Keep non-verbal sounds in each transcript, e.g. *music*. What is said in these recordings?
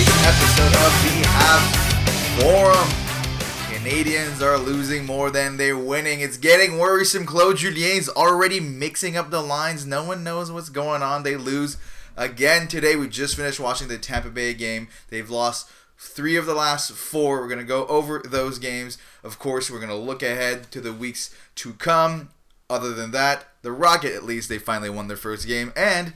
week's episode of the Habs Forum. Canadiens are losing more than they're winning. It's getting worrisome. Claude Julien's already mixing up the lines. No one knows what's going on. They lose again today. We just finished watching the Tampa Bay game. They've lost three of the last four. We're going to go over those games. Of course, we're going to look ahead to the weeks to come. Other than that, the Rocket, at least, they finally won their first game. And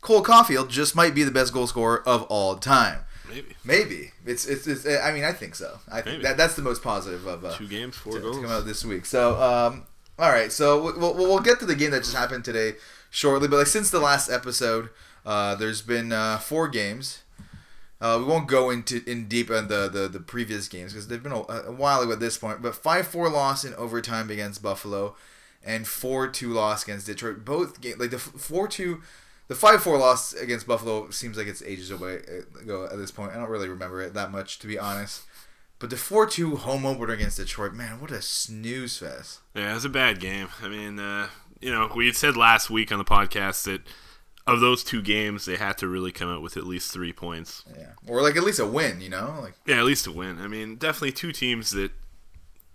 Cole Caufield just might be the best goal scorer of all time. Maybe. Maybe it's it's. it's I mean, I think so. I think that that's the most positive of uh, Two games, four to, to goals. come out this week. So, um, all right. So we- we'll, we'll get to the game that just happened today shortly. But like since the last episode, uh, there's been uh, four games. Uh, we won't go into in deep on the, the, the previous games because they've been a, a while ago at this point. But five four loss in overtime against Buffalo, and four two loss against Detroit. Both game like the four two. The five four loss against Buffalo seems like it's ages away uh, ago at this point. I don't really remember it that much to be honest. But the four two home opener against Detroit, man, what a snooze fest. Yeah, it was a bad game. I mean, uh, you know, we had said last week on the podcast that of those two games, they had to really come out with at least three points. Yeah, or like at least a win, you know, like Yeah, at least a win. I mean, definitely two teams that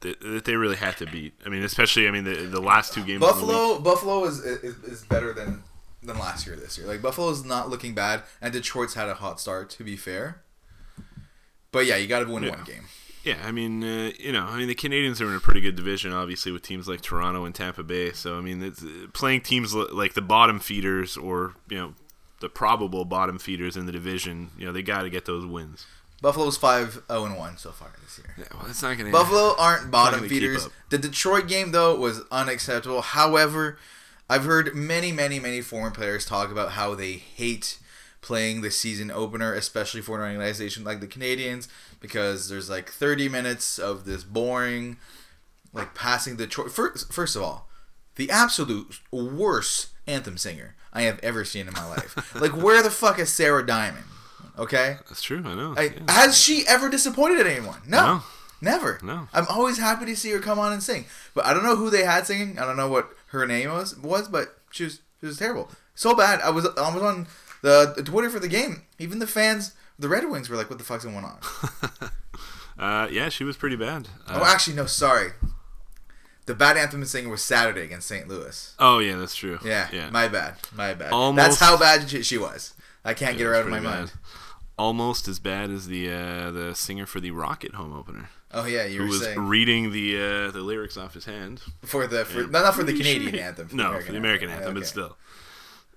that, that they really had to beat. I mean, especially I mean the the last two games. of the league. Buffalo. Buffalo is, is is better than than last year. This year, like Buffalo's not looking bad, and Detroit's had a hot start. To be fair, but yeah, you got to win Yeah. one game. Yeah, I mean, uh, you know, I mean, the Canadiens are in a pretty good division, obviously, with teams like Toronto and Tampa Bay. So, I mean, it's, uh, playing teams li- like the bottom feeders or you know the probable bottom feeders in the division, you know, they got to get those wins. Buffalo's five zero and one so far this year. Yeah, well, it's not gonna. Buffalo aren't bottom feeders. The Detroit game though was unacceptable. However, I've heard many, many, many foreign players talk about how they hate playing the season opener, especially for an organization like the Canadiens, because there's like 30 minutes of this boring, like passing the choice. First, first of all, the absolute worst anthem singer I have ever seen in my life. *laughs* like, where the fuck is Sarah Diamond? Okay. That's true. I know. I, yeah. Has she ever disappointed anyone? No, No. Never. No. I'm always happy to see her come on and sing. But I don't know who they had singing. I don't know what her name was, was but she was she was terrible. So bad. I was I was on the, Twitter for the game. Even the fans, the Red Wings, were like, "What the fuck's going on?" *laughs* uh, yeah, she was pretty bad. Uh, oh, actually, no, sorry. The bad anthem singer was Saturday against St. Louis. oh, yeah, that's true. Yeah, yeah. my bad, my bad. Almost- That's how bad she, she was. I can't get her out of my pretty mind. Almost as bad as the uh, the singer for the Rocket home opener, Oh yeah, you who were was saying reading the uh, the lyrics off his hand. for the for Yeah. no, not for the *laughs* Canadian anthem. no, for the American anthem, Okay. but still.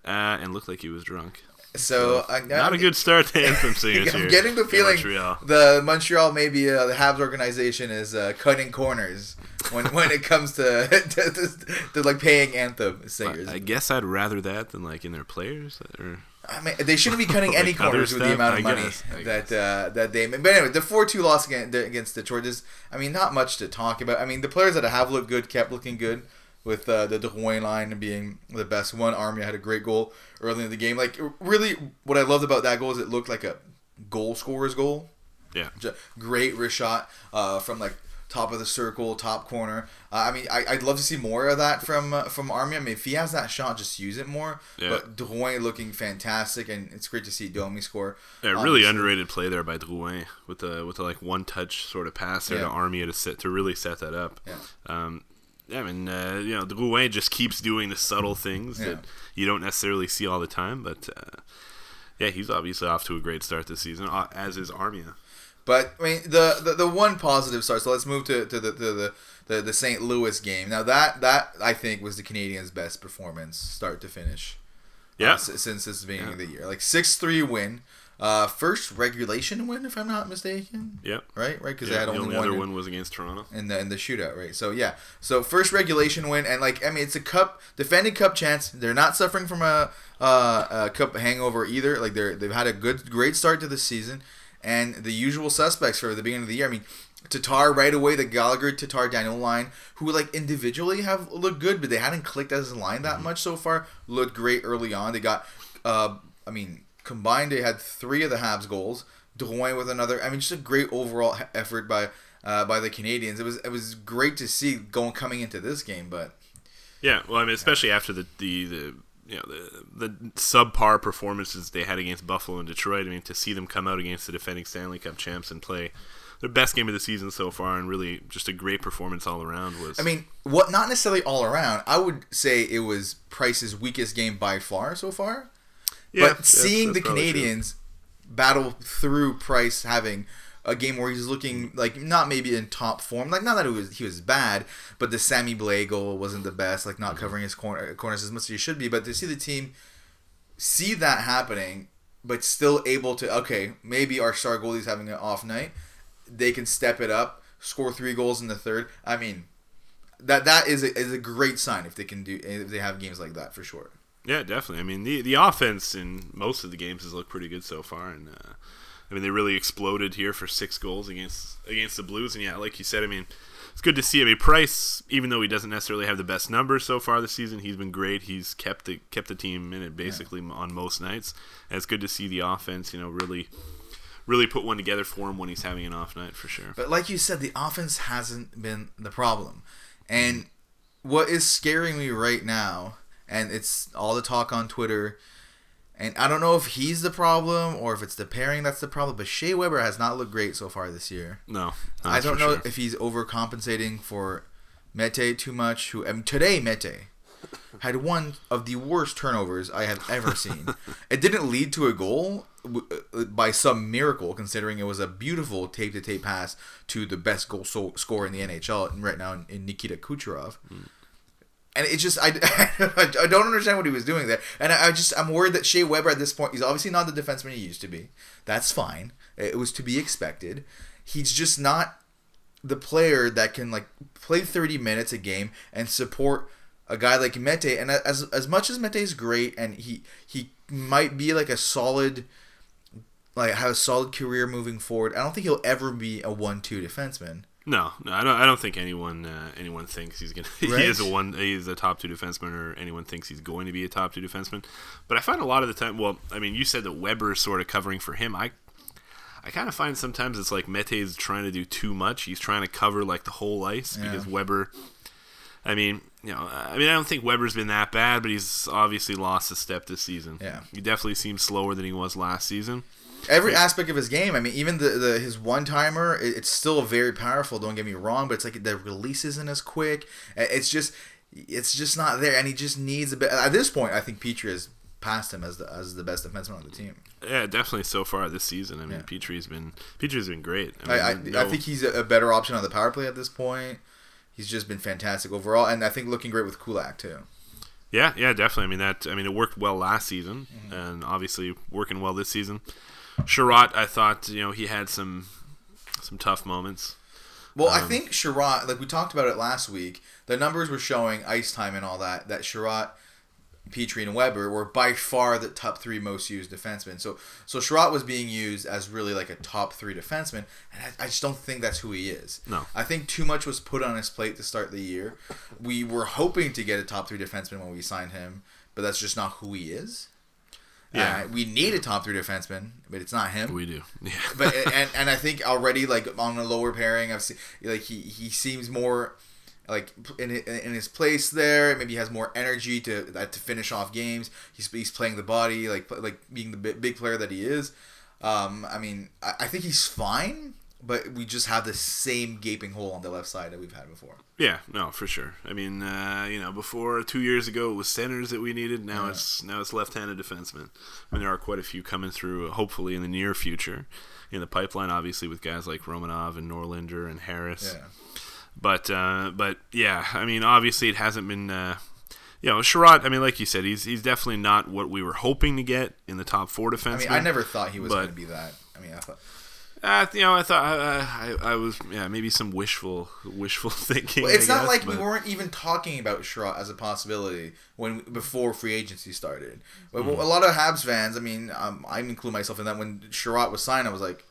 Uh, and looked like he was drunk. So I, Not a good start to anthem *laughs* singers I'm here. getting the feeling Montreal. the Montreal maybe uh, the Habs organization is uh, cutting corners when *laughs* when it comes to to, to, to, like paying anthem singers. I, I guess I'd rather that than like in their players. Or I mean, they shouldn't be *laughs* cutting any Like corners with the amount of I money guess, that uh, that they. But anyway, the four two loss against, against Detroit is. I mean, not much to talk about. I mean, the players that have looked good kept looking good. With uh, the Drouin line being the best one, Armia had a great goal early in the game. Like really, what I loved about that goal is it looked like a goal scorer's goal. yeah, great wrist shot uh, from like top of the circle, top corner. Uh, I mean, I, I'd love to see more of that from uh, from Armia. I mean, if he has that shot, just use it more. Yeah. But Drouin looking fantastic, and it's great to see Domi score. yeah really Obviously. underrated play there by Drouin with the with the like one touch sort of pass there Yeah. to Armia to set to really set that up. Yeah. Um, yeah, I mean, uh, you know, Drouin just keeps doing the subtle things Yeah. that you don't necessarily see all the time, but uh, yeah, he's obviously off to a great start this season, uh, as is Armia. But I mean, the, the the one positive start. So let's move to, to the, to the the the St. Louis game. Now that that I think was the Canadiens' best performance, start to finish. Yeah. uh, since this beginning of the year, like six three win, uh, first regulation win if I'm not mistaken. Yep. Right, right, because Yeah, they had the only, only one. other in- one was against Toronto. in the in the shootout, right? So yeah, so first regulation win, and like I mean, it's a cup defending cup chance. They're not suffering from a, uh, a cup hangover either. Like they're they've had a good great start to the season, and the usual suspects for the beginning of the year. I mean, Tatar right away, the Gallagher Tatar Danault line, who like individually have looked good, but they hadn't clicked as a line that much so far. Looked great early on. They got, uh, I mean, combined they had three of the Habs goals. Drouin with another. I mean, just a great overall effort by uh, by the Canadiens. It was it was great to see going coming into this game, but Yeah, well, I mean, especially after the the, the you know the the subpar performances they had against Buffalo and Detroit. I mean, to see them come out against the defending Stanley Cup champs and play their best game of the season so far, and really just a great performance all around was. I mean, what not necessarily all around. I would say it was Price's weakest game by far so far. yeah, but seeing that's the probably true. Canadiens battle through Price having a game where he's looking like not maybe in top form, like not that it was he was bad, but the Sammy Blais goal wasn't the best, like not covering his corner, corners as much as he should be. But to see the team see that happening, but still able to okay, maybe our star goalie's having an off night, they can step it up, score three goals in the third. I mean, that that is a, is a great sign if they can do if they have games like that for sure. Yeah, definitely. I mean, the the offense in most of the games has looked pretty good so far, and uh, I mean they really exploded here for six goals against against the Blues. And yeah, like you said, I mean it's good to see. I mean Price, even though he doesn't necessarily have the best numbers so far this season, he's been great. He's kept the kept the team in it basically on most nights. And it's good to see the offense, you know, really really put one together for him when he's having an off night for sure. But like you said, the offense hasn't been the problem. And what is scaring me right now, and it's all the talk on Twitter, and I don't know if he's the problem or if it's the pairing that's the problem, but Shea Weber has not looked great so far this year. No, I don't know sure. if he's overcompensating for Mete too much. Who I mean, today Mete had one of the worst turnovers I have ever seen. *laughs* it didn't lead to a goal uh, by some miracle, considering it was a beautiful tape to tape pass to the best goal so- scorer in the NHL right now in, Nikita Kucherov. And it just I, *laughs* I don't understand what he was doing there, and I, I just I'm worried that Shea Weber at this point he's obviously not the defenseman he used to be. That's fine. It was to be expected. He's just not the player that can like play 30 minutes a game and support a guy like Mete. And as as much as Mete is great and he he might be like a solid like have a solid career moving forward, I don't think he'll ever be a one-two defenseman. No, no, I don't. I don't think anyone uh, anyone thinks he's gonna. *laughs* Right. he is a one. He is a top two defenseman, or anyone thinks he's going to be a top two defenseman. But I find a lot of the time. Well, I mean, you said that Weber is sort of covering for him. I, I kind of find sometimes it's like Mete's trying to do too much. He's trying to cover like the whole ice Yeah. because Weber. I mean, you know, I mean, I don't think Weber's been that bad, but he's obviously lost a step this season. Yeah. he definitely seems slower than he was last season. Every aspect of his game. I mean, even the, the his one timer, it, it's still very powerful. Don't get me wrong, but it's like the release isn't as quick. It's just it's just not there, and he just needs a bit. At this point, I think Petry has passed him as the as the best defenseman on the team. Yeah, definitely so far this season. I mean, Yeah. Petry's been Petry's been great. I, I, mean, I no- think he's a a better option on the power play at this point. He's just been fantastic overall, and I think looking great with Kulak too. Yeah, yeah, definitely. I mean that. I mean it worked well last season, Mm-hmm. and obviously working well this season. Chiarot, I thought you know he had some some tough moments. Well, I Um, think Chiarot, like we talked about it last week, the numbers were showing ice time and all that. That Chiarot, Petry, and Weber were by far the top three most used defensemen. So, so Chiarot was being used as really like a top three defenseman, and I, I just don't think that's who he is. No. I think too much was put on his plate to start the year. We were hoping to get a top three defenseman when we signed him, but that's just not who he is. Yeah. Uh, we need a top three defenseman, but it's not him We do. *laughs* Yeah. but and and I think already like on the lower pairing, I've seen like he he seems more like in in his place there. Maybe he has more energy to uh, to finish off games. He's he's playing the body like like being the big, big player that he is. Um, I mean, I, I think he's fine, but we just have the same gaping hole on the left side that we've had before. Yeah, no, for sure. I mean, uh, you know, before two years ago it was centers that we needed. Now Yeah. it's now it's left-handed defensemen. I mean, there are quite a few coming through. Hopefully, in the near future, in the pipeline, obviously with guys like Romanov and Norlinder and Harris. Yeah. But uh, but yeah, I mean, obviously it hasn't been. Uh, you know, Chiarot. I mean, like you said, he's he's definitely not what we were hoping to get in the top four defensemen. I mean, I never thought he was going to be that. I mean, I thought. Uh, you know, I thought uh, I, I was yeah maybe some wishful wishful *laughs* thinking. Well, it's not like we weren't even talking about Chiarot as a possibility when before free agency started. But Hmm. a lot of Habs fans, I mean, um, I include myself in that. When Chiarot was signed, I was like,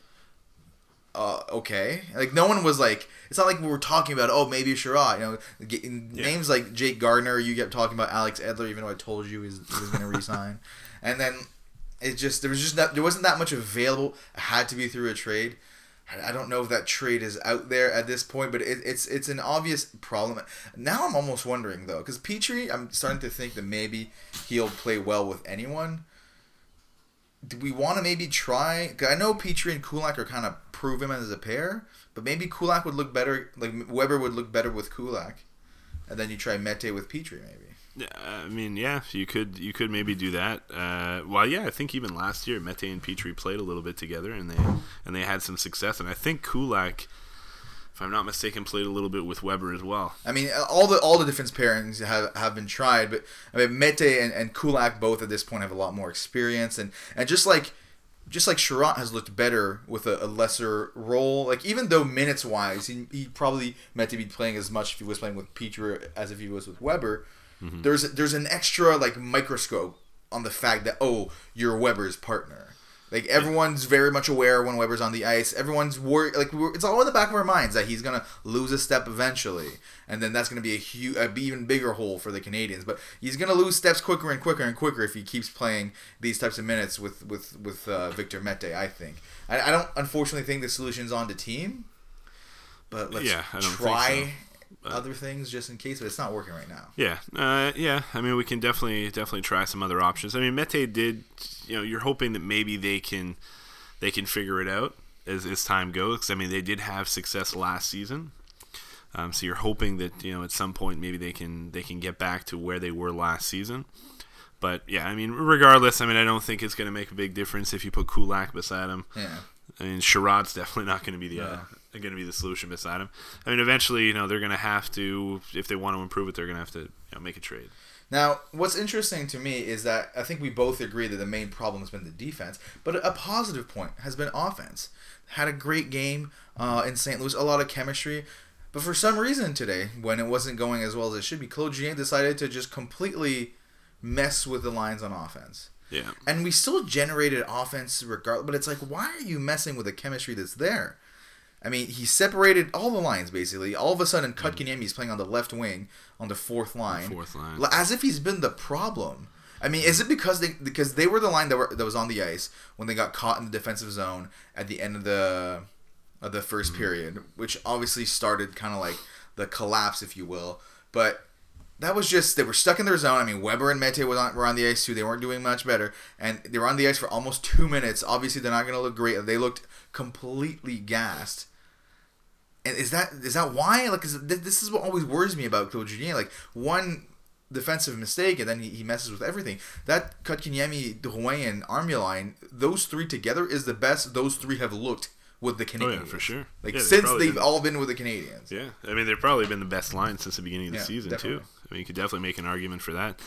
uh, okay. Like no one was like, it's not like we were talking about, oh, maybe Chiarot. You know, get- names like Jake Gardiner. You kept talking about Alex Edler, even though I told you he was, was going *laughs* to resign. and then it just there was just not, there wasn't that much available. It had to be through a trade. I don't know if that trade is out there at this point, but it, it's it's an obvious problem. Now I'm almost wondering though, because Petry, I'm starting to think that maybe he'll play well with anyone. Do we want to maybe try? I know Petry and Kulak are kind of proven as a pair, but maybe Kulak would look better. Like Weber would look better with Kulak, and then you try Mete with Petry maybe. I mean, yeah, you could you could maybe do that. Uh, well, yeah, I think even last year Mete and Petry played a little bit together, and they and they had some success. And I think Kulak, if I'm not mistaken, played a little bit with Weber as well. I mean, all the all the defense pairings have, have been tried, but I mean, Mete and, and Kulak both at this point have a lot more experience, and and just like just like Chiarot has looked better with a, a, lesser role. Like even though minutes wise, he, he probably meant to be playing as much if he was playing with Petry as if he was with Weber. Mm-hmm. There's there's an extra like microscope on the fact that oh you're Weber's partner. Like everyone's very much aware when Weber's on the ice. Everyone's worried. Like it's all in the back of our minds that he's gonna lose a step eventually, and then that's gonna be a huge, a even bigger hole for the Canadiens. But he's gonna lose steps quicker and quicker and quicker if he keeps playing these types of minutes with with with uh, Victor Mete. I think. I, I don't unfortunately think the solution's on the team, but let's yeah, try but, other things just in case, but it's not working right now. Yeah, uh, yeah. I mean, we can definitely definitely try some other options. I mean, Mete did. You know, you're hoping that maybe they can they can figure it out as as time goes. I mean, they did have success last season. Um, so you're hoping that you know at some point maybe they can they can get back to where they were last season. But yeah, I mean, regardless, I mean, I don't think it's going to make a big difference if you put Kulak beside him. Yeah. I mean, Chiarot's definitely not going to be the uh, going to be the solution beside him. I mean, eventually, you know, they're going to have to, if they want to improve it, they're going to have to you know, make a trade. Now, what's interesting to me is that I think we both agree that the main problem has been the defense, but a positive point has been offense. Had a great game uh, in St. Louis, a lot of chemistry, but for some reason today, when it wasn't going as well as it should be, Claude Julien decided to just completely mess with the lines on offense. Yeah. And we still generated offense regardless, but it's like, why are you messing with the chemistry that's there? I mean, he separated all the lines basically. All of a sudden, Kotkaniemi is playing on the left wing on the fourth line, fourth line, as if he's been the problem. I mean, is it because they because they were the line that were that was on the ice when they got caught in the defensive zone at the end of the of the 1st mm-hmm. period, which obviously started kind of like the collapse, if you will. But that was just they were stuck in their zone. I mean, Weber and Mete was on, were on the ice too. They weren't doing much better, and they were on the ice for almost two minutes. Obviously, they're not going to look great. They looked completely gassed. And is that is that why? Like, is, this is what always worries me about Claude Julien. Like one defensive mistake, and then he, he messes with everything. That Kotkaniemi, Drouin, and Armia line, those three together is the best those three have looked with the Canadiens. Oh yeah, for sure. Like yeah, since they've been, all been with the Canadiens. Yeah, I mean they've probably been the best line since the beginning of the yeah, season definitely. too. I mean you could definitely make an argument for that.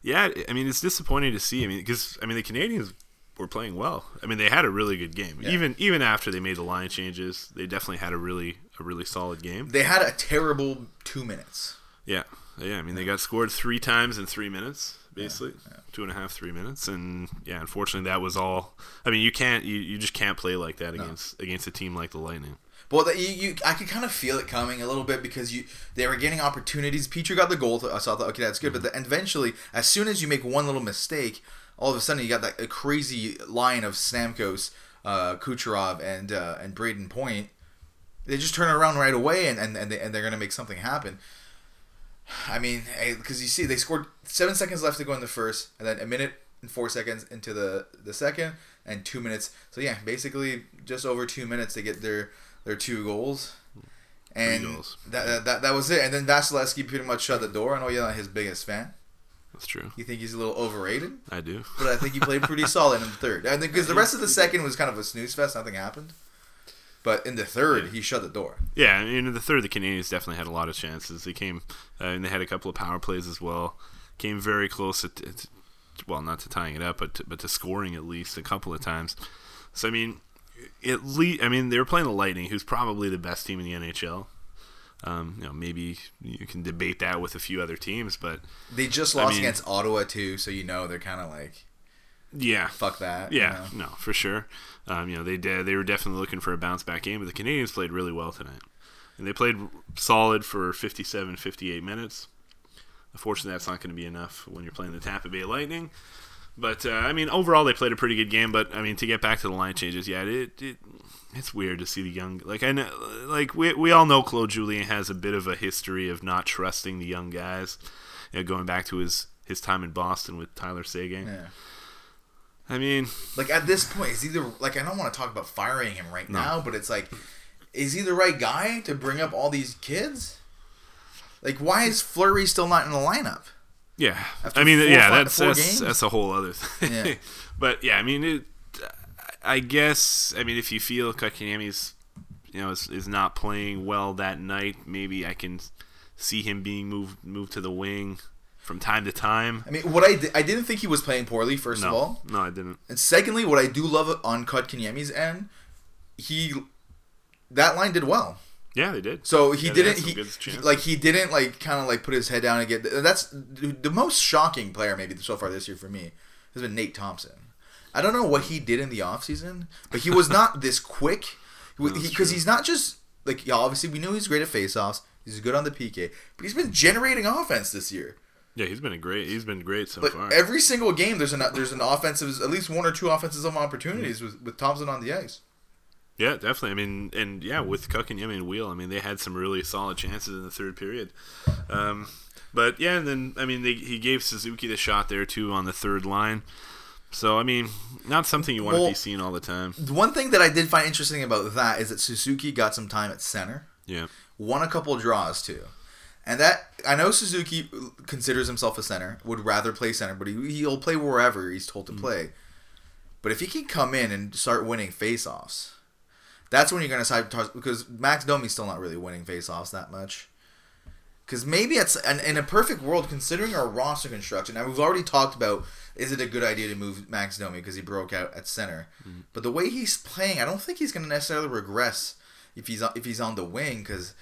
Yeah, I mean it's disappointing to see. I mean because I mean the Canadiens were playing well. I mean, they had a really good game. Yeah. Even even after they made the line changes, they definitely had a really a really solid game. They had a terrible two minutes. Yeah, yeah. I mean, they got scored three times in three minutes, basically yeah. two and a half, three minutes, and yeah, unfortunately, that was all. I mean, you can't, you, you just can't play like that no. against against a team like the Lightning. Well, the, you, you, I could kind of feel it coming a little bit because you they were getting opportunities. Petry got the goal, so I thought, okay, that's good. Mm-hmm. But the, eventually, as soon as you make one little mistake, all of a sudden you got that a crazy line of Stamkos, uh, Kucherov, and uh, and Brayden Point. They just turn around right away, and and, and, they, and they're gonna make something happen. I mean, because you see, they scored seven seconds left to go in the first, and then a minute and four seconds into the the second, and two minutes. So yeah, basically just over two minutes to get their their two goals. And goals. That, that that was it. And then Vasilevskiy pretty much shut the door. I know you're not his biggest fan. That's true. You think he's a little overrated? I do. But I think he played pretty solid in the third. I think because the rest of the second was kind of a snooze fest. Nothing happened. But in the third, he shut the door. Yeah, I mean, in the third, the Canadiens definitely had a lot of chances. They came, uh, and they had a couple of power plays as well. Came very close to, to well, not to tying it up, but to, but to scoring at least a couple of times. So I mean, at least I mean they were playing the Lightning, who's probably the best team in the NHL. Um, you know, maybe you can debate that with a few other teams, but they just lost I mean, against Ottawa too, so you know they're kind of like, yeah, fuck that. Yeah, you know? no, for sure. Um, you know, they did. They were definitely looking for a bounce back game, but the Canadiens played really well tonight, and they played solid for 57, 58 minutes. Unfortunately, that's not going to be enough when you're playing the Tampa Bay Lightning. But uh, I mean, overall they played a pretty good game. But I mean, to get back to the line changes, yeah, it, it it's weird to see the young like I know like we we all know Claude Julien has a bit of a history of not trusting the young guys. You know, going back to his his time in Boston with Tyler Seguin. Yeah. I mean, Like at this point, is either like I don't want to talk about firing him right now, but it's like, is he the right guy to bring up all these kids? Like, why is Fleury still not in the lineup? Yeah. After I mean, four- yeah, five- that's that's, games? that's a whole other thing. Yeah. *laughs* but yeah, I mean, it, I guess I mean if you feel Kotkaniemi's you know is, is not playing well that night, maybe I can see him being moved moved to the wing from time to time. I mean, what I di- I didn't think he was playing poorly. First No, of all, no, I didn't. and secondly, what I do love on Kotkaniemi's end, he that line did well. Yeah, they did. So he Yeah, didn't he, he- like he didn't like kind of like put his head down and get that's the most shocking player maybe so far this year for me has been Nate Thompson. I don't know what he did in the offseason, but he was not this quick *laughs* because he, he's not just like yeah, obviously we know he's great at faceoffs. He's good on the PK, but he's been generating offense this year. Yeah, he's been a great. He's been great so But far. every single game, there's an there's an offensive, at least one or two offensive opportunities with, with Thompson on the ice. Yeah, definitely. I mean, and yeah, with Kotkaniemi and Weal, I mean, they had some really solid chances in the third period. Um, but yeah, and then I mean, they, he gave Suzuki the shot there too on the third line. So I mean, not something you want to be seeing all the time. One thing that I did find interesting about that is that Suzuki got some time at center. Yeah, won a couple draws too. And that I know Suzuki considers himself a center, would rather play center, but he, he'll play wherever he's told to play. But if he can come in and start winning faceoffs, that's when you're gonna start because Max Domi's still not really winning faceoffs that much. Because maybe it's and in a perfect world, considering our roster construction, and we've already talked about is it a good idea to move Max Domi because he broke out at center. Mm-hmm. But the way he's playing, I don't think he's going to necessarily regress if he's on, if he's on the wing because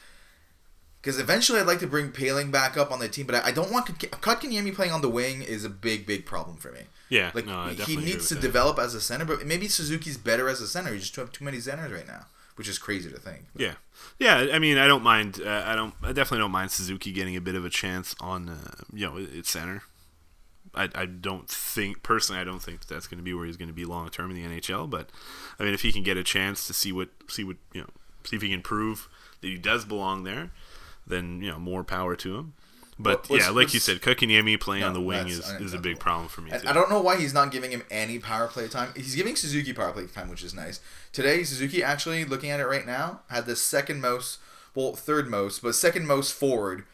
because eventually I'd like to bring Poehling back up on the team, but I, I don't want Kotkaniemi playing on the wing is a big big problem for me. yeah. Like no, he needs to that. develop as a center, but maybe Suzuki's better as a center. You just have too many centers right now, which is crazy to think. Yeah, yeah. I mean, I don't mind. Uh, I don't. I definitely don't mind Suzuki getting a bit of a chance on, uh, you know, at center. I, I don't think personally. I don't think that that's going to be where he's going to be long term in the NHL. But I mean, if he can get a chance to see what see what you know, see if he can prove that he does belong there, then you know, more power to him. But Well, yeah, like you said, Kotkaniemi playing No, on the wing is, is a big problem for me too. I don't know why he's not giving him any power play time. He's giving Suzuki power play time, which is nice. Today, Suzuki actually, looking at it right now, had the second most, well, third most, but second most forward.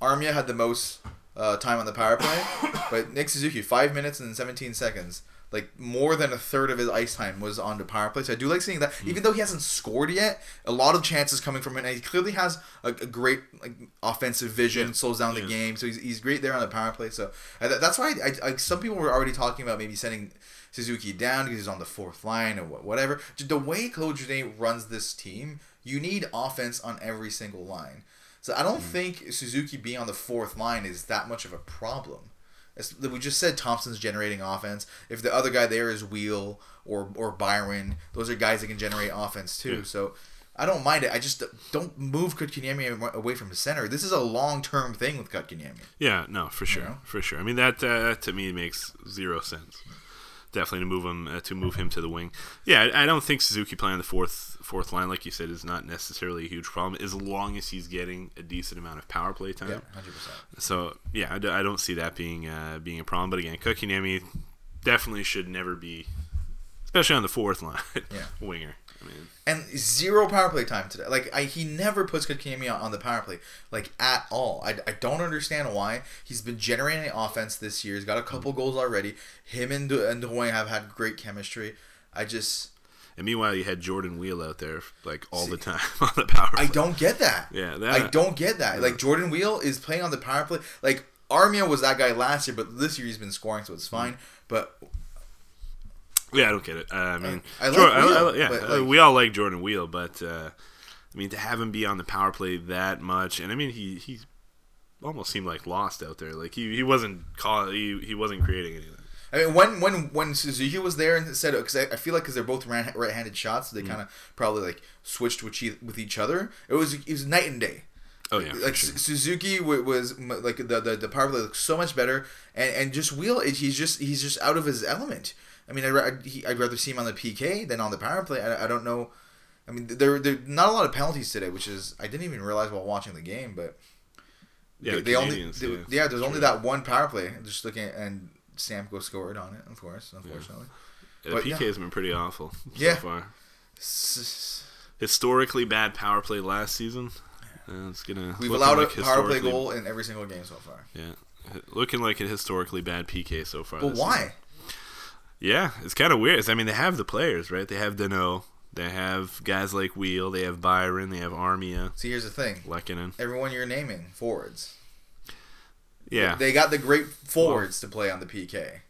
Armia had the most uh, time on the power play, but Nick Suzuki, five minutes and 17 seconds. Like more than a third of his ice time was on the power play, so I do like seeing that. Hmm. Even though he hasn't scored yet, a lot of chances coming from him, and he clearly has a, a great like offensive vision, Yeah. slows down the game, so he's, he's great there on the power play. So uh, and that's why I, I, some people were already talking about maybe sending Suzuki down because he's on the fourth line or whatever. The way Claude Julien runs this team, you need offense on every single line. So I don't hmm. think Suzuki being on the fourth line is that much of a problem. We just said, Thompson's generating offense. If the other guy there is Weal or or Byron, those are guys that can generate offense too. Yeah. So I don't mind it. I just don't move Kotkaniemi away from the center. This is a long term thing with Kotkaniemi. Yeah, no, for sure, know? for sure. I mean that uh, that to me makes zero sense. Definitely to move him uh, to move him to the wing. Yeah, I, I don't think Suzuki playing the fourth fourth line, like you said, is not necessarily a huge problem as long as he's getting a decent amount of power play time. Yeah, hundred percent. So yeah, I, d- I don't see that being uh, being a problem. But again, Kotkaniemi definitely should never be, especially on the fourth line, *laughs* Yeah. winger. And zero power play time today. Like I, he never puts Kotkaniemi on, the power play, like at all. I, I don't understand why. He's been generating offense this year. He's got a couple goals already. Him and Du- and Drouin have had great chemistry. I just and meanwhile, you had Jordan Weal out there like all the time *laughs* on the power. I don't get that. Yeah, I don't get that. Like Jordan Weal is playing on the power play. Like Armia was that guy last year, but this year he's been scoring, so it's mm-hmm. fine. But Yeah, I don't get it. Uh, I mean, I like Jor- Weal, yeah, but, uh, like- we all like Jordan Weal, but uh, I mean, to have him be on the power play that much, and I mean, he he almost seemed like lost out there. Like he, he wasn't call, he, he wasn't creating anything. I mean, when when when Suzuki was there and said because I, I feel like because they're both right- right-handed shots, Mm. they kind of probably like switched with each, with each other. It was it was night and day. Oh yeah, like sure. Suzuki wa- was like the, the the power play looked so much better, and and just Weal he's just he's just out of his element. I mean, I'd, I'd, he, I'd rather see him on the PK than on the power play. I, I don't know. I mean, there there not a lot of penalties today, which is I didn't even realize while watching the game, but yeah, they, the only they- yeah, yeah, there's only that one power play. Just looking at, and Stamkos scored on it, of course, unfortunately. Yeah, the but, PK yeah. has been pretty awful Yeah. so far. S- Historically bad power play last season. It's gonna We've allowed like a power play goal in every single game so far. Yeah, looking like a historically bad PK so far. But why? season. Yeah, it's kind of weird. I mean, they have the players, right? They have Danault. They have guys like Weal. They have Byron. They have Armia, See, here's the thing. Lehkonen. Everyone you're naming forwards. Yeah, They got the great forwards to play on the PK,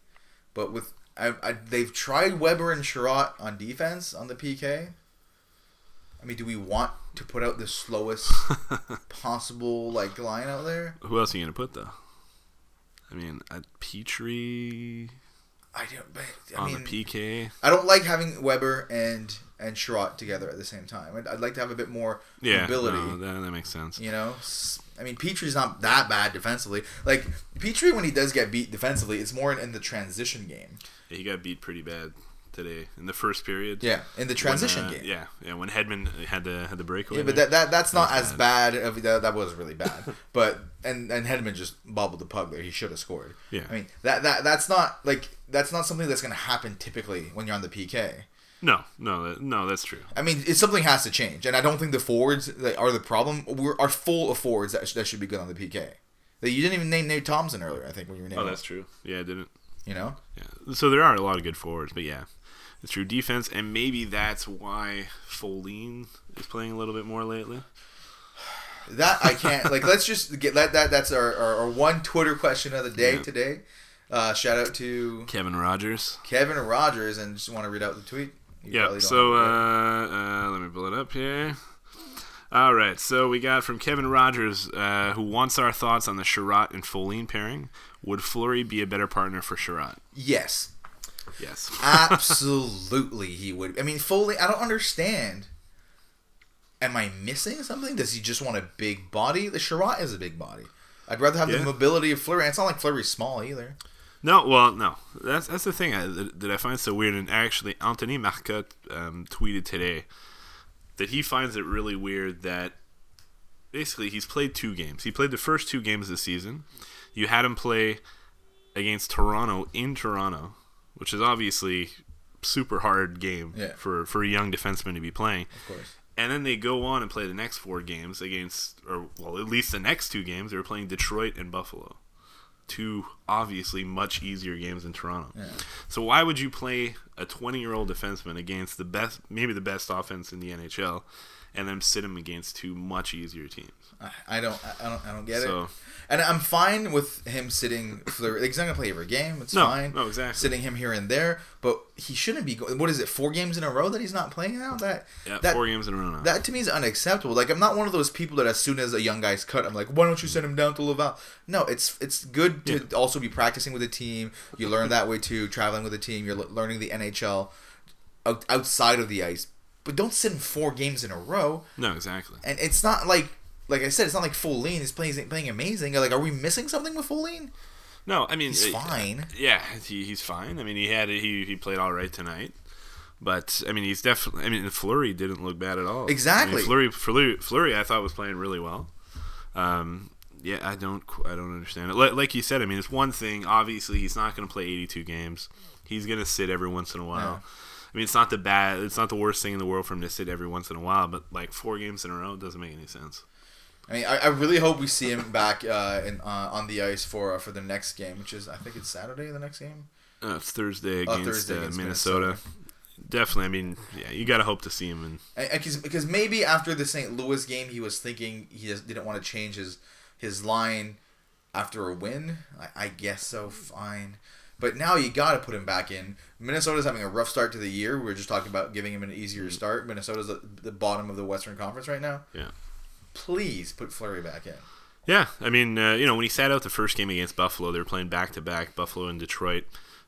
but with I, I, they've tried Weber and Chiarot on defense on the PK. I mean, do we want to put out the slowest *laughs* possible like line out there? Who else are you gonna put though? I mean, uh, Petry I don't. but, I on mean, the PK. I don't like having Weber and and Chiarot together at the same time. I'd, I'd like to have a bit more Yeah, mobility. no, that, that makes sense. You know, I mean, Petry's not that bad defensively. Like Petry, when he does get beat defensively, it's more in, in the transition game. He got beat pretty bad today in the first period. Yeah, in the transition When, uh, game. Yeah, yeah. When Hedman had the had the breakaway. Yeah, but that, that that's not That's as bad. Of, that, that was really *laughs* bad. but and and Hedman just bobbled the puck there. He should have scored. Yeah. I mean that that that's not like that's not something that's gonna happen typically when you're on the PK. no, no, no. That's true. I mean, it's something has to change, and I don't think the forwards that are the problem. We're are full of forwards that, sh- that should be good on the PK. That you didn't even name Nate Thompson earlier. I think when you were oh, naming. Oh, that's true. Yeah, I didn't. you know. Yeah. So there are a lot of good forwards, but yeah, it's true defense, and maybe that's why Folin is playing a little bit more lately. That I can't like. Let's just get that. That that's our, our, our one Twitter question of the day Yeah. today. Uh, shout out to Kevin Rogers. Kevin Rogers, and just want to read out the tweet. Yeah. So uh, uh, let me pull it up here. All right. So we got from Kevin Rogers, uh, who wants our thoughts on the Chiarot and Folin pairing. Would Fleury be a better partner for Chiarot? yes, Yes. *laughs* absolutely, he would. I mean, Foley. I don't understand. Am I missing something? Does he just want a big body? The Chiarot is a big body. I'd rather have Yeah. the mobility of Fleury. It's not like Fleury's small either. No, well, no. That's that's the thing I, that, that I find so weird. And actually, Anthony Marcotte um, tweeted today that he finds it really weird that basically he's played two games. He played the first two games of the season. You had him play against Toronto in Toronto, which is obviously super hard game Yeah. for for a young defenseman to be playing. Of course. And then they go on and play the next four games against, or well, at least the next two games, they were playing Detroit and Buffalo. Two obviously much easier games in Toronto. Yeah. So why would you play a 20 year old defenseman against the best, maybe the best offense in the NHL, and then sit him against two much easier teams? I, don't. I don't. I don't get So- it. And I'm fine with him sitting. Fleury. He's not gonna play every game. It's No, fine. no, exactly. Sitting him here and there, but he shouldn't be. Go- what is it? Four games in a row that he's not playing now. That Yeah, that four games in a row now. that to me is unacceptable. Like I'm not one of those people that as soon as a young guy's cut, I'm like, why don't you send him down to Laval? No, it's it's good to also be practicing with a team. You learn that way too, traveling with a team. You're le- learning the NHL outside of the ice, but don't sit in four games in a row. no, exactly. And it's not like like I said, it's not like Folin is playing playing amazing. Like, are we missing something with Folin? No, I mean He's uh, fine. Yeah, he, he's fine. I mean, he had he he played all right tonight, but I mean, he's definitely. I mean, Fleury didn't look bad at all. Exactly. I mean, Fleury, Fleury, Fleury, I thought was playing really well. Um, yeah, I don't, I don't understand it. Like, like you said, I mean, it's one thing. Obviously, he's not going to play 82 games. He's going to sit every once in a while. I mean, it's not the bad, it's not the worst thing in the world for him to sit every once in a while. But like four games in a row doesn't make any sense. I mean, I, I really hope we see him back uh, in uh, on the ice for uh, for the next game, which is I think it's Saturday. The next game. Uh, it's Thursday Oh, against, Thursday uh, against Minnesota. Minnesota. Definitely. I mean, yeah, you got to hope to see him And, and cause, because maybe after the St. Louis game, he was thinking he just didn't want to change his his line after a win. I, I guess so. Fine. But now you got to put him back in. Minnesota's having a rough start to the year. We were just talking about giving him an easier start. Minnesota's at the bottom of the Western Conference right now. Yeah. Please put Fleury back in. Yeah, I mean, uh, you know, when he sat out the first game against Buffalo, they were playing back to back, Buffalo and Detroit.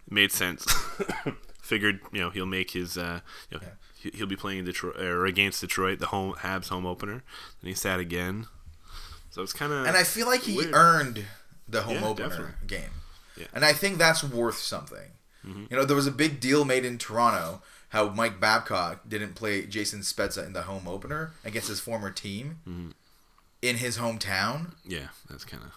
It made sense. *coughs* Figured, you know, he'll make his, uh, you know, he- he'll be playing Detroit or against Detroit, the home Habs home opener. Then he sat again. So it's kind of and I feel like he Weird. earned the home Yeah, opener definitely. game, Yeah. and I think that's worth something. Mm-hmm. You know, there was a big deal made in Toronto how Mike Babcock didn't play Jason Spezza in the home opener against his former team Mm-hmm. in his hometown. yeah, that's kind of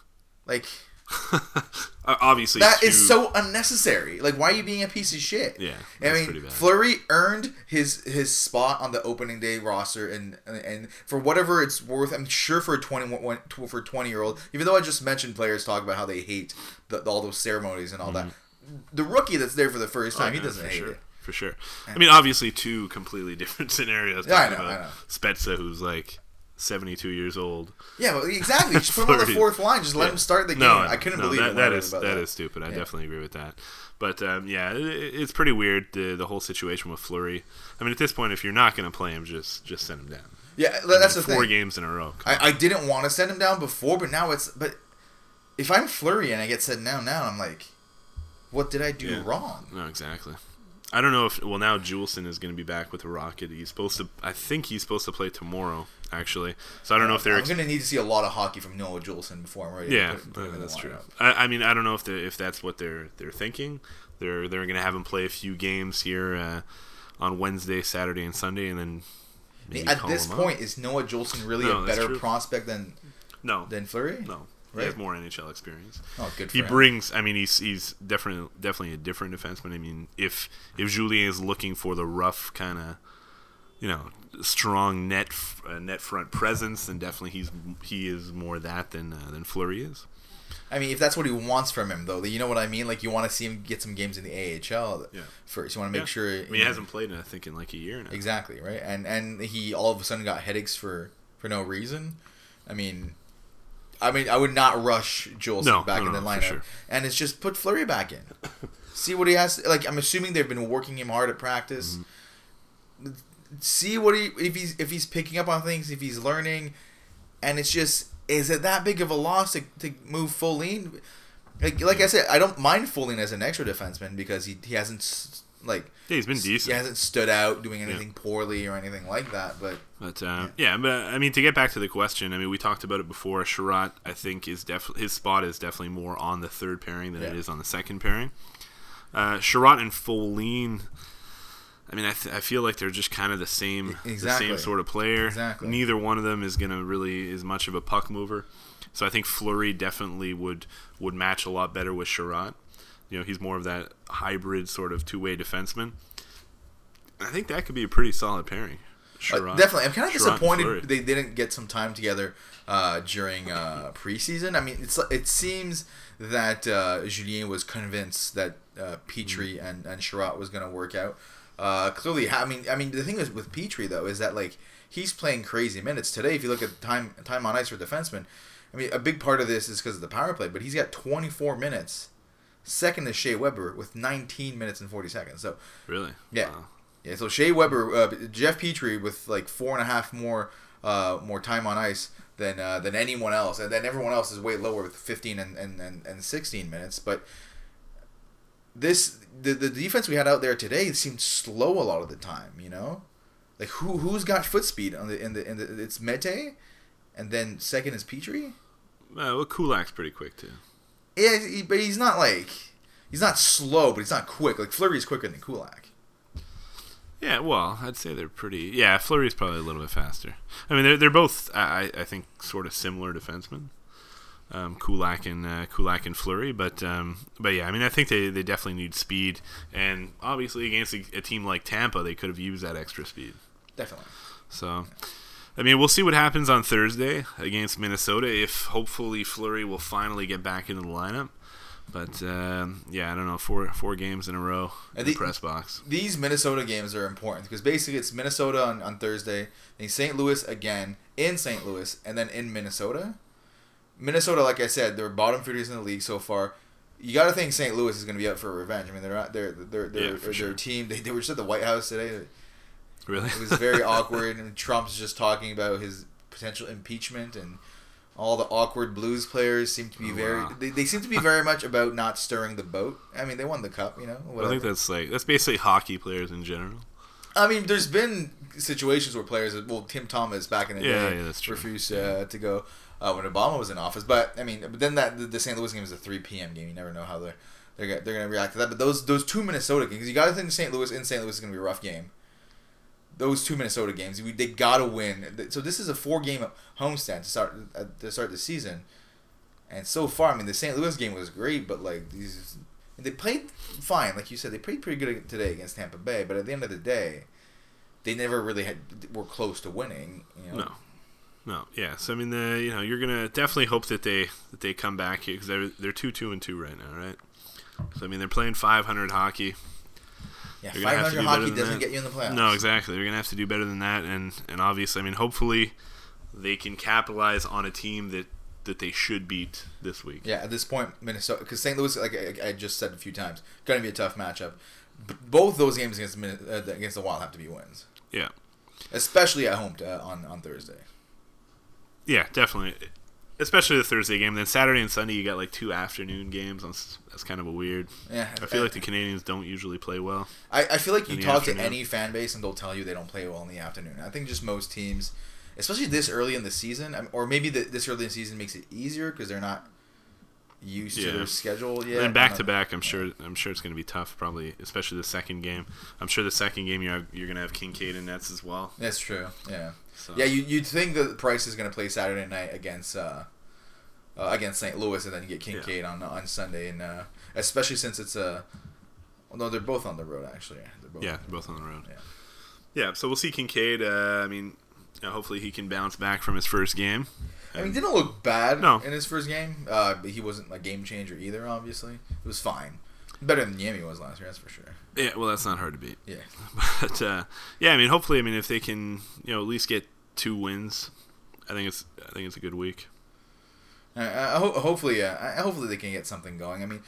Like *laughs* obviously that is too- so unnecessary. Like, why are you being a piece of shit? Yeah, I mean. Fleury earned his his spot on the opening day roster, and and for whatever it's worth, I'm sure for a 21 for 20 year old, even though I just mentioned players talk about how they hate the, all those ceremonies and all that, the rookie that's there for the first time, he Mm-hmm. Oh, Yeah, doesn't hate sure. it. For sure. I mean, obviously, two completely *laughs* different scenarios. Yeah, I know, I know. Spezza, who's like 72 years old. Yeah, well, exactly. Just put him on the *laughs* fourth line. Just let him start the game. No, I couldn't no, believe that, I that is about that is stupid. I Yeah. definitely agree with that. But um, yeah, it, it's pretty weird the the whole situation with Fleury. I mean, at this point, if you're not going to play him, just just send him down. Yeah, that's the Four thing. games in a row. I, I didn't want to send him down before, but now it's. But if I'm Fleury and I get sent down now, I'm like, what did I do Yeah. wrong? No, exactly. I don't know if well now Juulsen is going to be back with the Rocket. He's supposed to. I think he's supposed to play tomorrow, actually. So I don't know if they're. I'm ex- gonna need to see a lot of hockey from Noah Juulsen before I'm ready. Yeah, to put, put uh, that's true. I, I mean, I don't know if the, if that's what they're they're thinking. They're they're going to have him play a few games here uh, on Wednesday, Saturday, and Sunday, and then At this him up. point, is Noah Juulsen really No, a better true. prospect than no, than Fleury? no, he Right? has more NHL experience. Oh, good for He him. brings. I mean, he's he's definitely definitely a different defenseman. I mean, if if Julien is looking for the rough kind of, you know, strong net uh, net front presence, and definitely he's he is more that than uh, than Fleury is. I mean, if that's what he wants from him, though, you know what I mean. Like you want to see him get some games in the AHL Yeah. first. You want to make Yeah. sure. I mean, he hasn't played in I think in like a year now. Exactly right, and and he all of a sudden got headaches for for no reason. I mean, I mean, I would not rush Jules No, back no, in the no, lineup, sure. and it's just put Fleury back in. See what he has. Like I'm assuming they've been working him hard at practice. Mm-hmm. See what he if he's if he's picking up on things, if he's learning, and it's just is it that big of a loss to, to move Folin? Like like I said, I don't mind Folin as an extra defenseman because he he hasn't like Yeah, he's been decent. he hasn't stood out doing anything poorly or anything like that. But But uh, yeah. but I mean, to get back to the question, I mean, we talked about it before. Chiarot, I think, is definitely his spot is definitely more on the third pairing than it Yeah. is on the second pairing. Uh, Chiarot and Folin. I mean, I, th- I feel like they're just kind of the same, the same sort of player. Exactly. Neither one of them is gonna really is much of a puck mover. So I think Fleury definitely would would match a lot better with Chiarot. You know, he's more of that hybrid sort of two way defenseman. I think that could be a pretty solid pairing. Uh, definitely, I'm kind of Chiarot and Fleury. disappointed they didn't get some time together uh, during uh, preseason. I mean, it's it seems that uh, Julien was convinced that uh, Petry Mm-hmm. and and Chiarot was going to work out. Uh, clearly, I mean, I mean, the thing is with Petry though is that like he's playing crazy minutes today. If you look at time time on ice for defensemen, I mean, a big part of this is because of the power play, but he's got 24 minutes. Second is Shea Weber with 19 minutes and 40 seconds. So Really? Yeah. Wow. yeah, so Shea Weber, uh, Jeff Petry with like four and a half more uh, more time on ice than uh, than anyone else, and then everyone else is way lower with 15 and, and, and, and 16 minutes. But this the, the defense we had out there today seemed slow a lot of the time. You know, like who who's got foot speed on the in the in the it's Mete, and then second is Petry. Uh, well, Kulak's pretty quick too. Yeah, he, but he's not like he's not slow, but he's not quick. Like Fleury's quicker than Kulak. Yeah, well, I'd say they're pretty. Yeah, Fleury's probably a little bit faster. I mean, they're they're both I I I think sort of similar defensemen. Um, Kulak and uh, Kulak and Fleury, but um, but yeah, I mean, I think they, they definitely need speed, and obviously against a, a team like Tampa, they could have used that extra speed. Definitely. So, I mean, we'll see what happens on Thursday against Minnesota. If hopefully Fleury will finally get back into the lineup. But um, yeah, I don't know. Four four games in a row in the the- press box. these Minnesota games are important because basically it's Minnesota on, on Thursday, then St. Louis again in St. Louis, and then in Minnesota. Minnesota, like I said, they're bottom feeders in the league so far. You got to think St. Louis is going to be up for revenge. I mean, they're not, they're they're they're, Yeah, they're sure. team. They, they were just at the White House today. Really? It was very *laughs* awkward, and Trump's just talking about his potential impeachment, and all the awkward Blues players seem to be Oh, very. wow. They, they seem to be very much about not stirring the boat. I mean, they won the cup, you know. I think that's like that's basically hockey players in general. I mean, there's been situations where players, well, Tim Thomas back in the Yeah, day, yeah, refused uh, to go. Uh, when Obama was in office. But I mean, but then that the, the St. Louis game is a 3 p.m. game. You never know how they're they're gonna, they're gonna react to that. But those those two Minnesota games, you got to think St. Louis in St. Louis is gonna be a rough game. Those two Minnesota games, we, they gotta win. So this is a four game homestand to start uh, to start the season. And so far, I mean, the St. Louis game was great, but like these, they played fine, like you said, they played pretty good today against Tampa Bay. But at the end of the day, they never really had were close to winning. You know? No, no, yeah. So I mean, the you know you're gonna definitely hope that they that they come back because they're they're two two and two right now, right? So I mean, they're playing 500 hockey. Yeah, They're gonna have to 500 do hockey doesn't that. get you in the playoffs. No, exactly. They're gonna have to do better than that, and and obviously, I mean, hopefully, they can capitalize on a team that that they should beat this week. Yeah, at this point, Minnesota, because St. Louis, like I, I just said a few times, going to be a tough matchup. B- both those games against uh, against the Wild have to be wins, Yeah, especially at home to, on on Thursday. Yeah, definitely. Especially the Thursday game. Then Saturday and Sunday, you got like two afternoon games. That's, that's kind of a weird. Yeah, I feel like the Canadiens don't usually play well. I, I feel like you talk to any fan base and they'll tell you they don't play well in the afternoon. I think just most teams, especially this early in the season, or maybe the, this early in the season makes it easier because they're not used to their schedule yet. And back to back, I'm sure. I'm sure it's going to be tough. Probably, especially the second game. I'm sure the second game you're you're going to have Kinkaid and Nets as well. That's true. Yeah. So. Yeah, you, you'd think that Price is going to play Saturday night against uh, uh, against St. Louis, and then you get Kinkaid on on Sunday, and uh, especially since it's a. well, no, they're both on the road actually. They're both Yeah, they're both on the road. Yeah. Yeah, so we'll see Kinkaid. Uh, I mean, hopefully he can bounce back from his first game. I mean, didn't look bad No. in his first game. Uh, but he wasn't a game changer either. Obviously, it was fine. Better than Yami was last year, that's for sure. Yeah, well, that's not hard to beat. Yeah. *laughs* But uh, yeah, I mean, hopefully, I mean, if they can, you know, at least get two wins, I think it's I think it's a good week. I, I, ho- hopefully, yeah. Hopefully they can get something going. I mean,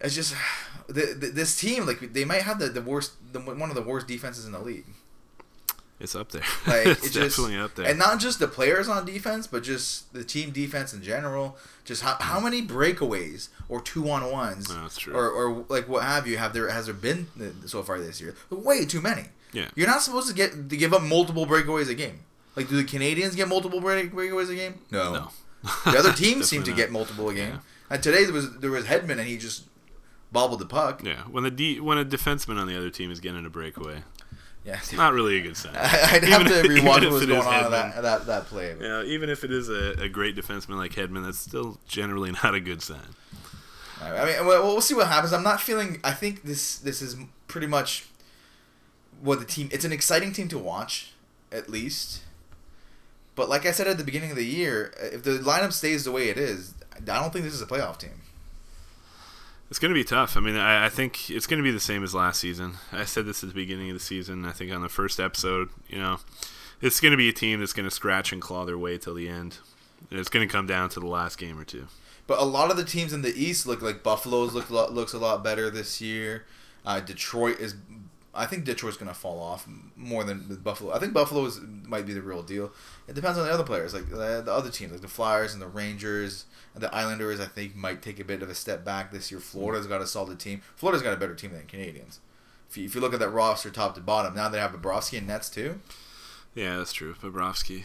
it's just *sighs* the, the, this team like they might have the, the worst, the, one of the worst defenses in the league. It's up there. Like *laughs* it's it just, definitely up there. and not just the players on defense, but just the team defense in general. Just how, how many breakaways or two on ones, No, or, or like what have you? Have there has there been so far this year? Way too many. yeah, You're not supposed to get to give up multiple breakaways a game. Like, do the Canadiens get multiple break, breakaways a game? No. no. The other *laughs* teams seem to Definitely get multiple a game. Yeah. And today there was there was Hedman and he just bobbled the puck. Yeah, when the D, when a defenseman on the other team is getting a breakaway, Yeah. not really a good sign. *laughs* I'd have Even to if- rewatch what was going on in that, that that play. You know, even if it is a, a great defenseman like Hedman, that's still generally *laughs* not a good sign. I mean, well, we'll see what happens. I'm not feeling. I think this this is pretty much what the team. It's an exciting team to watch, at least. But like I said at the beginning of the year, if the lineup stays the way it is, I don't think this is a playoff team. It's going to be tough. I mean, I, I think it's going to be the same as last season. I said this at the beginning of the season. I think on the first episode, you know, it's going to be a team that's going to scratch and claw their way till the end. And it's going to come down to the last game or two. But a lot of the teams in the East look like Buffalo's look looks a lot better this year. Uh, Detroit is. I think Detroit's gonna fall off more than Buffalo. I think Buffalo is, might be the real deal. It depends on the other players, like the, the other teams, like the Flyers and the Rangers and the Islanders. I think might take a bit of a step back this year. Florida's got a solid team. Florida's got a better team than the Canadiens. If you, if you look at that roster top to bottom, now they have Bobrovsky and Nets too. Yeah, that's true. Bobrovsky.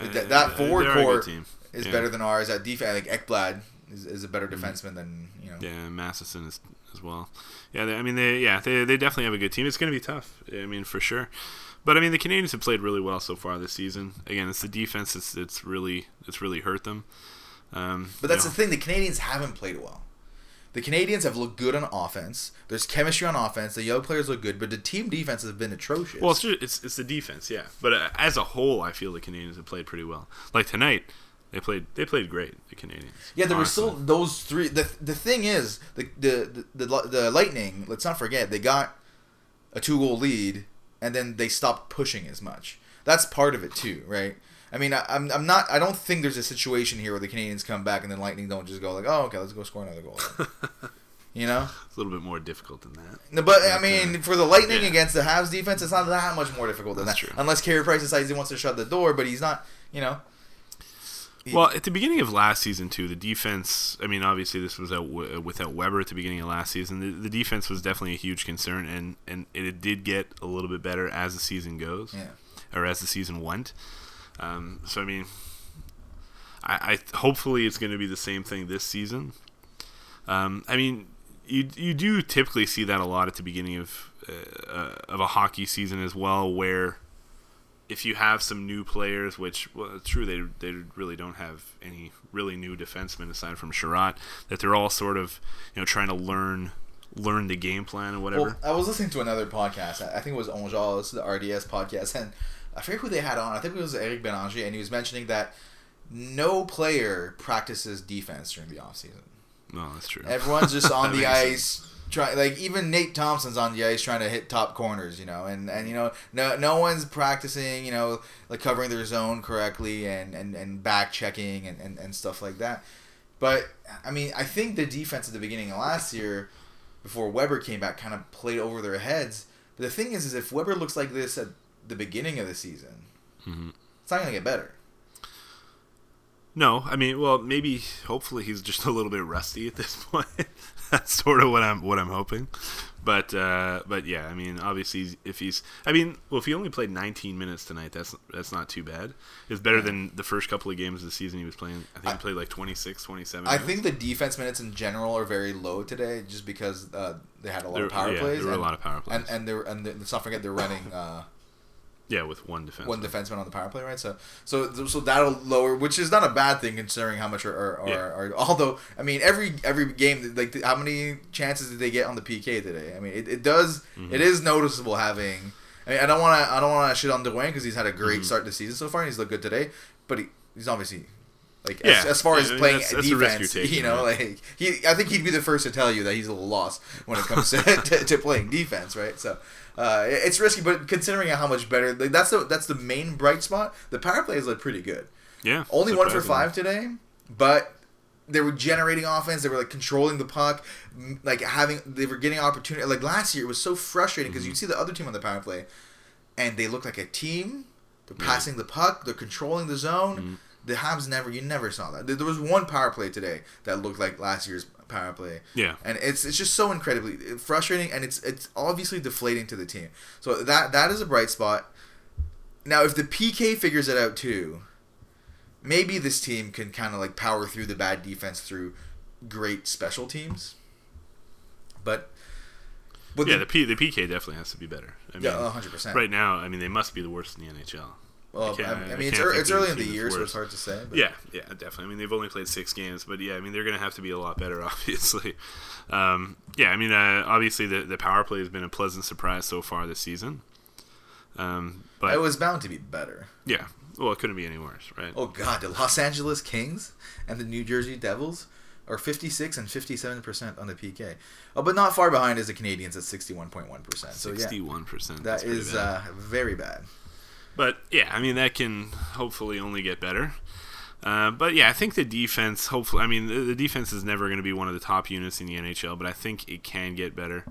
Yeah, That- that forward a good core team. Is Yeah. better than ours. That defense, like Ekblad, is, is a better mm. defenseman than you know. Yeah, Matheson is as well. Yeah, they, I mean, they yeah they, they definitely have a good team. It's going to be tough. I mean, for sure. But I mean, the Canadiens have played really well so far this season. Again, it's the defense that's it's really it's really hurt them. Um, But that's you the thing. The Canadiens haven't played well. The Canadiens have looked good on offense. There's chemistry on offense. The young players look good, but the team defense has been atrocious. Well, it's, just, it's it's the defense, yeah. But uh, as a whole, I feel the Canadiens have played pretty well. Like tonight, they played they played great. The Canadiens. yeah, there were still those three. The, the thing is, the, the the the the Lightning. Let's not forget they got a two goal lead, and then they stopped pushing as much. That's part of it too, right? I mean, I, I'm, I'm not. I don't think there's a situation here where the Canadiens come back and then Lightning don't just go like, oh, okay, let's go score another goal. *laughs* you know. It's a little bit more difficult than that. No, but I mean, uh, for the Lightning yeah. against the Habs defense, it's not that much more difficult than That's that. true. Unless Carey Price decides he wants to shut the door, but he's not. You know. Well, at the beginning of last season too, the defense. I mean, obviously this was out w- without Weber at the beginning of last season. The, the defense was definitely a huge concern, and and it did get a little bit better as the season goes, Yeah. or as the season went. Um, so I mean, I, I hopefully it's going to be the same thing this season. Um, I mean, you you do typically see that a lot at the beginning of uh, uh, of a hockey season as well, where if you have some new players, which well, it's true they they really don't have any really new defensemen aside from Chiarot, that they're all sort of you know trying to learn learn the game plan and whatever. Well, I was listening to another podcast. I think it was Onjal, the RDS podcast, and I forget who they had on. I think it was Eric Belanger, and he was mentioning that no player practices defense during the off season. No, that's true. Everyone's just *laughs* on the ice. Try, like even Nate Thompson's on the ice trying to hit top corners, you know, and, and you know no no one's practicing, you know, like covering their zone correctly and, and, and back checking and, and, and stuff like that. But I mean, I think the defense at the beginning of last year, before Weber came back, kind of played over their heads. But the thing is, is if Weber looks like this at the beginning of the season, hmm it's not gonna get better. No, I mean, well, maybe hopefully he's just a little bit rusty at this *laughs* point. *laughs* That's sort of what I'm what I'm hoping. But uh, but yeah, I mean, obviously if he's I mean, well, if he only played 19 minutes tonight, that's that's not too bad. It's better Yeah. than the first couple of games of the season he was playing. I think I- he played like 26, 27 I minutes. think the defense minutes in general are very low today, just because uh, they had a lot there, of power yeah, plays. there were a and- lot of power plays. and and they're and let's not forget they're running uh, yeah, with one defense. one defenseman on the power play, right? So so so that'll lower, which is not a bad thing considering how much are are, are, Yeah. are although I mean every every game like how many chances did they get on the PK today? I mean it, it does Mm-hmm. it is noticeable having. I, mean, I don't want to I don't want to shit on Drouin because he's had a great Mhm. start to the season so far and he's looked good today, but he, he's obviously. Like Yeah. as, as far as I mean, playing that's- that's defense, *laughs* taking, you know, right? like he, I think he'd be the first to tell you that he's a little lost when it comes to, *laughs* to, to playing defense, right? So, uh, it's risky, but considering how much better, like that's the that's the main bright spot. The power plays look pretty good. yeah, Only one for five today, but they were generating offense. They were like controlling the puck, like having they were getting opportunity. Like last year, it was so frustrating Mm-hmm. because you'd see the other team on the power play, and they look like a team. They're Yeah. passing the puck. They're controlling the zone. Mhm. The Habs never. You never saw that. There was one power play today that looked like last year's power play Yeah, and it's it's just so incredibly frustrating and it's it's obviously deflating to the team so that that is a bright spot now if the pk figures it out too maybe this team can kind of like power through the bad defense through great special teams but with yeah. the, The P, the PK definitely has to be better. I mean, yeah 100% right now, I mean, they must be the worst in the NHL. Well, I I, I mean it's, ear- it's early in the year so it's hard to say but Yeah, yeah, definitely. I mean, they've only played six games, but yeah, I mean, they're going to have to be a lot better, *laughs* obviously. Um, yeah, I mean, uh, obviously the the power play has been a pleasant surprise so far this season. Um, but it was bound to be better yeah, well, it couldn't be any worse, right? Oh God, the Los Angeles Kings and the New Jersey Devils are 56 and 57 percent on the PK. Oh, but not far behind is the Canadiens at 61.1 percent. So yeah, Sixty-one percent. that is uh, very bad. But yeah, I mean that can hopefully only get better. Uh, but yeah, I think the defense. Hopefully, I mean the, the defense is never going to be one of the top units in the NHL, but I think it can get better.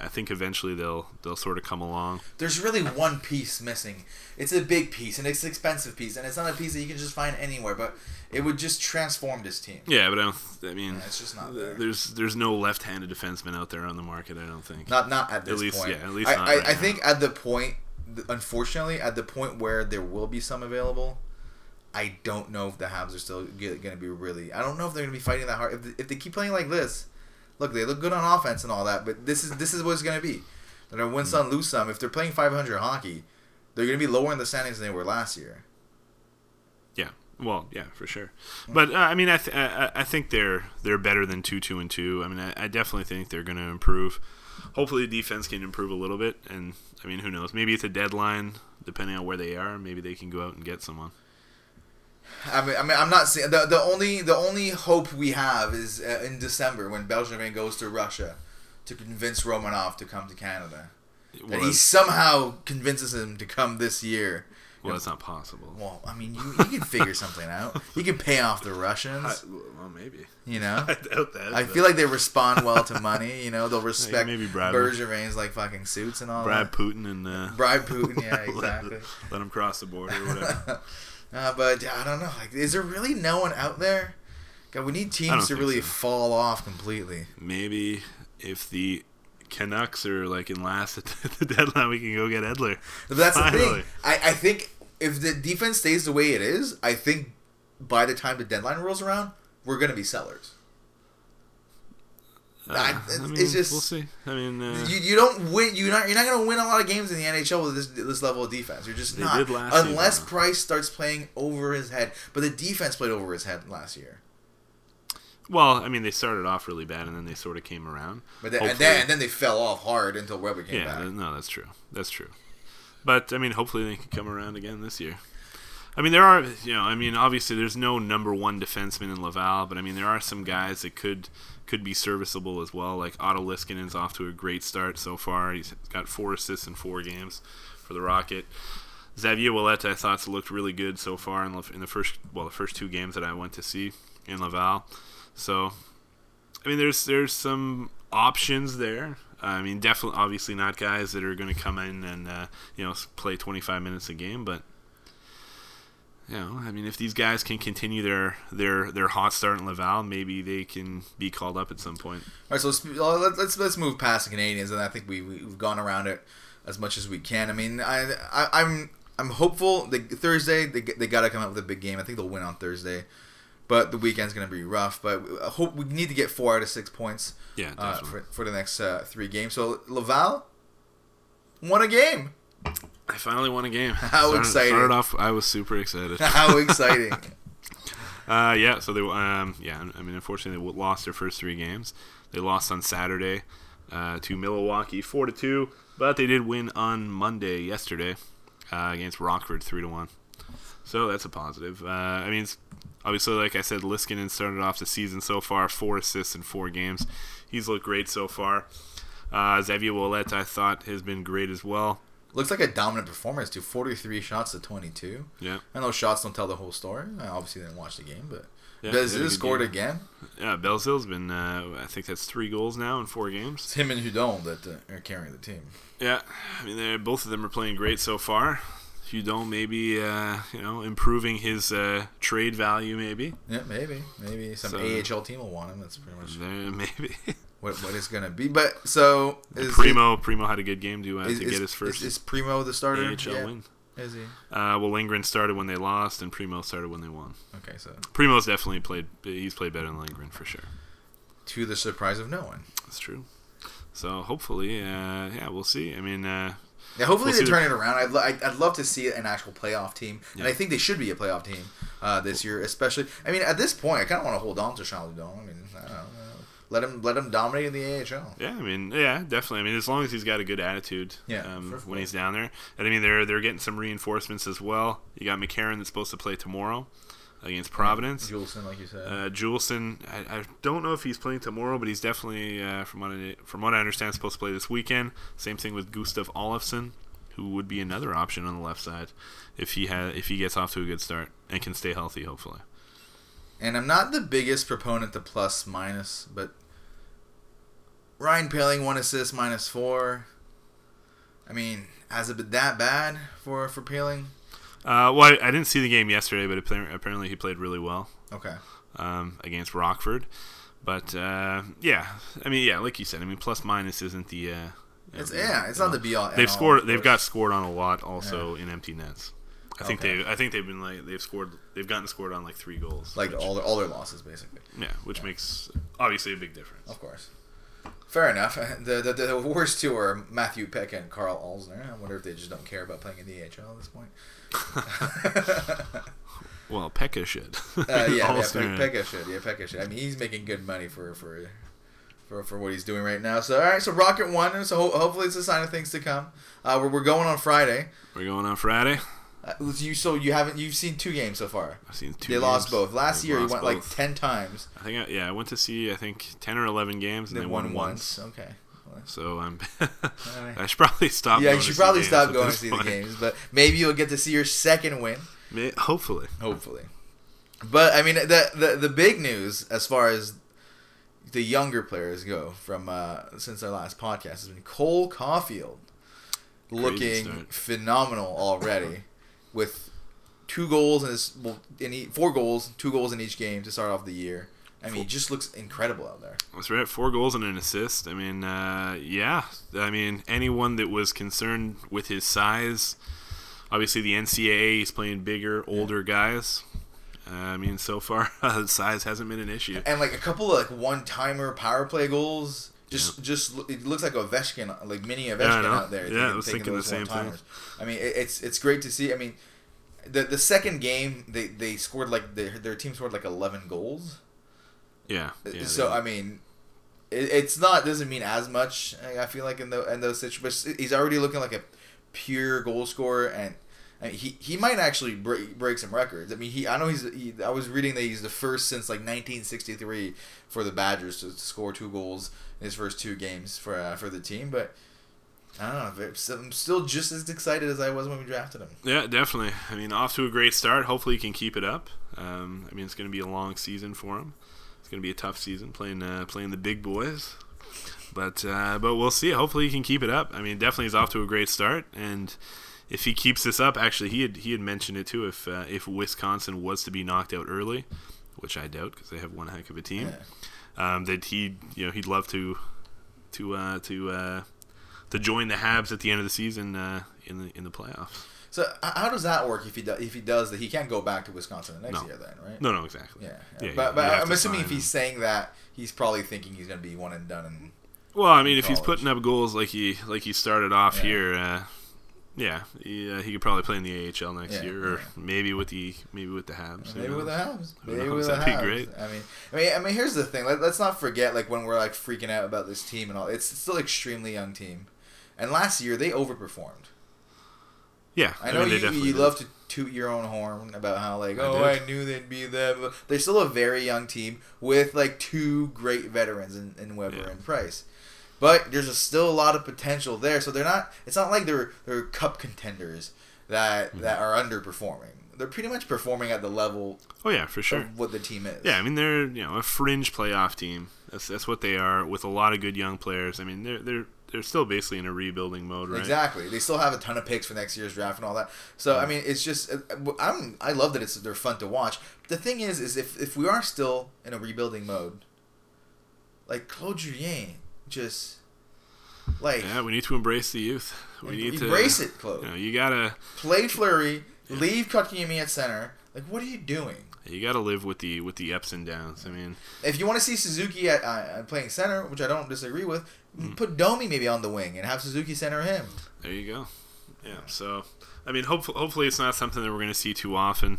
I think eventually they'll they'll sort of come along. There's really one piece missing. It's a big piece and it's an expensive piece, and it's not a piece that you can just find anywhere. But it would just transform this team. Yeah, but I don't. I mean, Yeah, it's just not there. there's there's no left-handed defenseman out there on the market. I don't think. Not not at this least- point. yeah, at least I, not I, right I think at the point, unfortunately, at the point where there will be some available, I don't know if the Habs are still going to be really. I don't know if they're going to be fighting that hard. If, they- if they keep playing like this, look, they look good on offense and all that, but this is this is what it's going to be. They're going to win Hmm. some, lose some. If they're playing 500 hockey, they're going to be lower in the standings than they were last year. Yeah. Well, yeah, for sure. But uh, I mean, I, th- I I think they're they're better than two two and two. I mean, I, I definitely think they're going to improve. Hopefully, the defense can improve a little bit. And I mean, who knows? Maybe it's a deadline, depending on where they are. Maybe they can go out and get someone. I mean, I mean, I'm not saying the the only the only hope we have is uh, in December when Bergevin goes to Russia to convince Romanov to come to Canada. And he somehow convinces him to come this year. Well, that's not possible. Well, I mean, you, you can figure something out. You can pay off the I, Russians. well, maybe. You know, *laughs* I doubt that. I but feel like they respond well to money. You know, they'll respect maybe Brad- Bergevin's like fucking suits and all Brad that. Putin and uh, Brad Putin, *laughs* yeah, let- exactly. let him cross the border or whatever. *laughs* uh, but I don't know. Like, is there really no one out there? God, we need teams to really so. fall off completely. maybe if the Canucks are like in last at the deadline, we can go get Edler. But that's the thing. I, I think if the defense stays the way it is, I think by the time the deadline rolls around, we're gonna be sellers. Uh, I- I mean, it's just- we'll see. I mean, uh, You, you don't win. You're not. You're not going to win a lot of games in the NHL with this this level of defense. You're just not. did last unless season. Price starts playing over his head. But the defense played over his head last year. well, I mean, they started off really bad and then they sort of came around. But then, and then and then they fell off hard until Weber came yeah, back. th- no, that's true. That's true. But I mean, hopefully they can come around again this year. I mean, there are, you know, I mean, obviously there's no number one defenseman in Laval, but I mean, there are some guys that could could be serviceable as well. Like Otto Leskinen's off to a great start so far. He's got four assists in four games for the Rocket. Xavier Ouellet, I thought looked really good so far in, in the first well the first two games that I went to see in Laval. So, I mean, there's there's some options there. I mean, definitely, obviously not guys that are going to come in and uh, you know play 25 minutes a game, but you know, I mean, if these guys can continue their their their hot start in Laval, maybe they can be called up at some point. All right, so let's, uh, let- let's let's move past the Canadiens, and I think we we've gone around it as much as we can. I mean, I, I I'm I'm hopeful. Thursday they they got to come out with a big game. I think they'll win on Thursday, but the weekend's gonna be rough. But I hope we need to get four out of six points Yeah, uh, for for the next uh, three games. So Laval won a game. I finally won a game. *laughs* How Started- exciting. Started off, I was super excited. *laughs* How exciting! *laughs* Uh, yeah, so they um, yeah, I mean, unfortunately, they lost their first three games. They lost on Saturday uh, to Milwaukee, four to two, but they did win on Monday yesterday uh, against Rockford, three to one. So that's a positive. Uh, I mean, it's, obviously, like I said, Leskinen started off the season so far, four assists in four games. He's looked great so far. Uh, Xavier Ouellet, I thought, has been great as well. Looks like a dominant performance too. Forty three shots to twenty two. Yeah, I know shots don't tell the whole story. I obviously didn't watch the game, but yeah, Does he had a this good scored game. again? Yeah, Belzile's been, uh, I think that's three goals now in four games. It's him and Hudon that uh, are carrying the team. Yeah, I mean, they're, both of them are playing great so far. Hudon maybe, uh, you know, improving his uh, trade value maybe. Yeah, maybe, maybe some So- AHL team will want him. That's pretty much There, maybe. *laughs* what, what it's gonna be. But so is Primeau, Primeau had a good game to, uh, is, to is, get his first Is, is Primeau the starter? AHL Yeah. win. Is he? Uh, well, Lindgren started when they lost, and Primeau started when they won. Okay, so Primeau's definitely played. He's played better than Lindgren for sure. to the surprise of no one. That's true. So hopefully, uh, yeah, we'll see. I mean, uh, Yeah, hopefully We'll they turn it around. I'd, lo- I'd, I'd love to see an actual playoff team, and I think they should be a playoff team uh, this year, especially. I mean, at this point, I kind of want to hold on to Charles Hudon. I mean, I don't know, let him let him dominate in the AHL. Yeah, I mean, yeah, definitely. I mean, as long as he's got a good attitude, Yeah, um, when he's down there, and I mean, they're they're getting some reinforcements as well. You got McCarron that's supposed to play tomorrow against Providence. Juulsen, like you said. Uh, Juulsen, I, I don't know if he's playing tomorrow, but he's definitely, uh, from what I, from what I understand, supposed to play this weekend. Same thing with Gustav Olofsson, who would be another option on the left side if he had if he gets off to a good start and can stay healthy, hopefully. And I'm not the biggest proponent to plus minus, but Ryan Poehling one assist minus four. I mean, has it been that bad for for Poehling? Uh, well, I, I didn't see the game yesterday, but appar- apparently he played really well. Okay. um, against Rockford. But uh, yeah, I mean, yeah, like you said, I mean, plus minus isn't the. Uh, It's yeah, it's not the be all. They've scored. They've got scored on a lot also in empty nets. I think Okay. they. I think they've been like they've scored. They've gotten scored on like three goals. like which, all their all their losses basically. yeah, which makes obviously a big difference. Of course. Fair enough. *laughs* The, the the worst two are Matthew Peca and Karl Alzner. I wonder if they just don't care about playing in the AHL at this point. *laughs* *laughs* Well, Peca should. Uh, yeah, yeah, Also, Pe- Peca should. Yeah, Peca should. I mean, he's making good money for for for, for what he's doing right now. So, all right, so Rocket won. So ho- hopefully, it's a sign of things to come. Uh, we're, we're going on Friday. We're going on Friday. Uh, you so you haven't you've seen two games so far. I've seen two. they lost both. Last They've year, you went like ten times. I think. I, yeah, I went to see. I think ten or eleven games, and They they, won won once. once. Okay. So I'm. *laughs* I should probably stop. yeah, you should probably stop going to see point. the games, but maybe you'll get to see your second win. May- Hopefully. Hopefully. But I mean, the the the big news as far as the younger players go from uh, since our last podcast has been Cole Caufield looking phenomenal already *laughs* with two goals in his well, in e- four goals, two goals in each game to start off the year. I mean, he just looks incredible out there. That's right. Four goals and an assist. I mean, uh, yeah. I mean, anyone that was concerned with his size, obviously the NCAA, is playing bigger, older guys. Uh, I mean, so far *laughs* size hasn't been an issue. And like a couple of like one timer power play goals. Just, just it looks like Ovechkin, like mini Ovechkin Yeah, out there. Yeah, taking- I was thinking the same thing. I mean, it, it's it's great to see. I mean, the the second game they, they scored like their their team scored like eleven goals. Yeah. Uh, yeah so I mean, it, it's not doesn't mean as much. I I feel like in the in those situations, he's already looking like a pure goal scorer, and, and he he might actually break, break some records. I mean, he I know he's he, I was reading that he's the first since like 1963 for the Badgers to score two goals in his first two games for uh, for the team, but. I don't know. I'm still just as excited as I was when we drafted him. Yeah, definitely. I mean, off to a great start. Hopefully, he can keep it up. Um, I mean, it's going to be a long season for him. It's going to be a tough season playing uh, playing the big boys. But uh, but we'll see. Hopefully, he can keep it up. I mean, definitely, he's off to a great start. And if he keeps this up, actually, he had he had mentioned it too. If uh, if Wisconsin was to be knocked out early, which I doubt because they have one heck of a team, um, that he you know he'd love to to uh, to uh, to join the Habs at the end of the season uh, in the in the playoffs. So how does that work if he do, if he does that? He can't go back to Wisconsin the next No. year, then, right? No, no, exactly. Yeah, Yeah, but, but I'm assuming if he's saying that, he's probably thinking he's going to be one and done. Well, I mean, if he's putting up goals like he like he started off Yeah. here, uh, yeah, he, could probably play in the AHL next Yeah, year, or yeah. maybe with the maybe with the Habs. maybe with the? Habs, Who maybe knows? with the That'd be Habs. great. I mean, I mean, I mean, here's the thing. Let, let's not forget, like when we're like freaking out about this team and all. It's still an extremely young team, and last year they overperformed. Yeah, I know mean, they you, definitely you love to toot your own horn about how like I oh did. I knew they'd be there. But they're still a very young team with like two great veterans in, in Weber Yeah. and Price. But there's a, still a lot of potential there, so they're not. It's not like they're they're cup contenders that Mm-hmm. that are underperforming. They're pretty much performing at the level Oh yeah, for sure. of what the team is. Yeah, I mean they're you know a fringe playoff team. That's that's what they are with a lot of good young players. I mean they're they're they're still basically in a rebuilding mode, right? Exactly. They still have a ton of picks for next year's draft and all that. So I mean, it's just uh, I'm I love that it's they're fun to watch. The thing is, is if if we are still in a rebuilding mode, like Claude Julien, just like Yeah, we need to embrace the youth. We need embrace to embrace it, Claude. You know, you gotta Play Fleury, leave Kotkaniemi at center. Like, what are you doing? you gotta live with the with the ups and downs. I mean, If you want to see Suzuki at uh, playing center, which I don't disagree with, Hmm. put Domi maybe on the wing and have Suzuki center him. There you go. Yeah. So, I mean, hopefully, hopefully it's not something that we're going to see too often.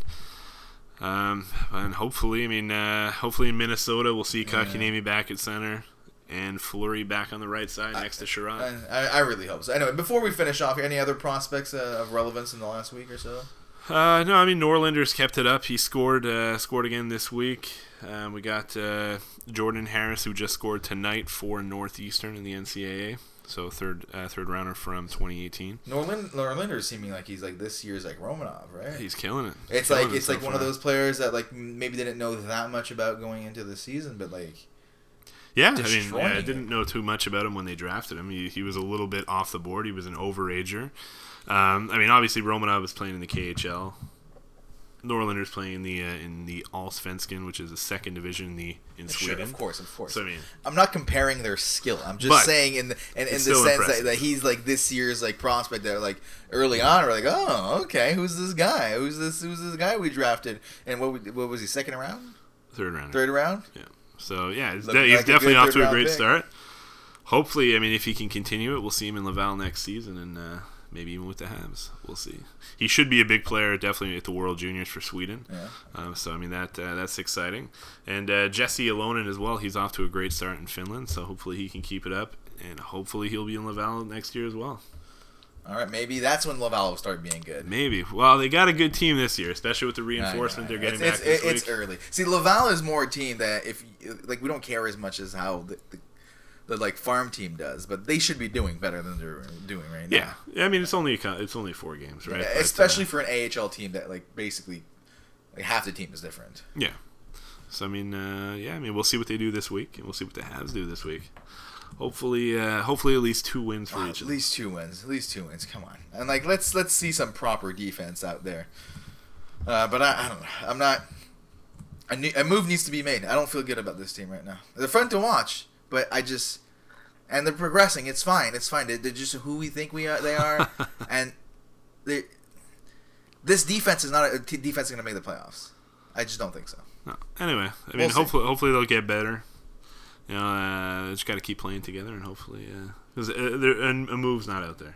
Um, and hopefully, I mean, uh, hopefully in Minnesota we'll see Kotkaniemi back at center and Fleury back on the right side next to Chiarot. I, I really hope so. Anyway, before we finish off, any other prospects uh, of relevance in the last week or so? Uh, no, I mean Norlinder's kept it up. He scored uh, scored again this week. Um, we got uh, Jordan Harris who just scored tonight for Northeastern in the NCAA. So third uh, third rounder from 2018. Norlin Norlinder is seeming like he's like this year's like Romanov, right? He's killing it. it's Killing like it's like one of those players that like maybe didn't know that much about going into the season, but like Yeah, I mean, yeah, I didn't know too much about him when they drafted him. He, he was a little bit off the board. He was an overager. Um, I mean, obviously Romanov was playing in the KHL. Norlinder's playing in the uh, in the Allsvenskan, which is the second division in the in Sweden. of course, of course. So I mean, I'm not comparing their skill. I'm just saying in the in, in the sense that, that he's like this year's like prospect that like early on we're like, oh, okay, who's this guy? Who's this? Who's this guy we drafted? And what what was he? Second round, third round. third round? Yeah. So yeah, he's, de- he's like definitely off to a great pick. start. Hopefully, I mean, if he can continue it, we'll see him in Laval next season, and uh, maybe even with the Habs. We'll see. He should be a big player, definitely at the World Juniors for Sweden. Yeah. Um, so I mean that uh, that's exciting. And uh, Jesse Ylonen as well. He's off to a great start in Finland. So hopefully he can keep it up, and hopefully he'll be in Laval next year as well. All right, maybe that's when Laval will start being good. Maybe. Well, they got a good team this year, especially with the I know, reinforcement I know. they're getting it's, back it's, it's early. See, Laval is more a team that if like we don't care as much as how the, the, the like farm team does, but they should be doing better than they're doing right now. yeah, I mean it's only it's only four games, right? Yeah, But, uh, especially for an AHL team that like basically like half the team is different. Yeah. So I mean, uh, yeah, I mean, we'll see what they do this week, and we'll see what the Habs do this week. Hopefully, uh, hopefully at least two wins for each at least two wins. At least two wins. Come on, and like let's let's see some proper defense out there. Uh, but I, I don't know. I'm not. A, ne- a move needs to be made. I don't feel good about this team right now. They're fun to watch, but I just and they're progressing. It's fine. It's fine. They're, they're just who we think we are. They are, *laughs* and they. This defense is not a t- defense going to make the playoffs. I just don't think so. No. Anyway, I mean, We'll see. hopefully, hopefully they'll get better. You know, uh, just got to keep playing together, and hopefully, because uh, there- and a move's not out there,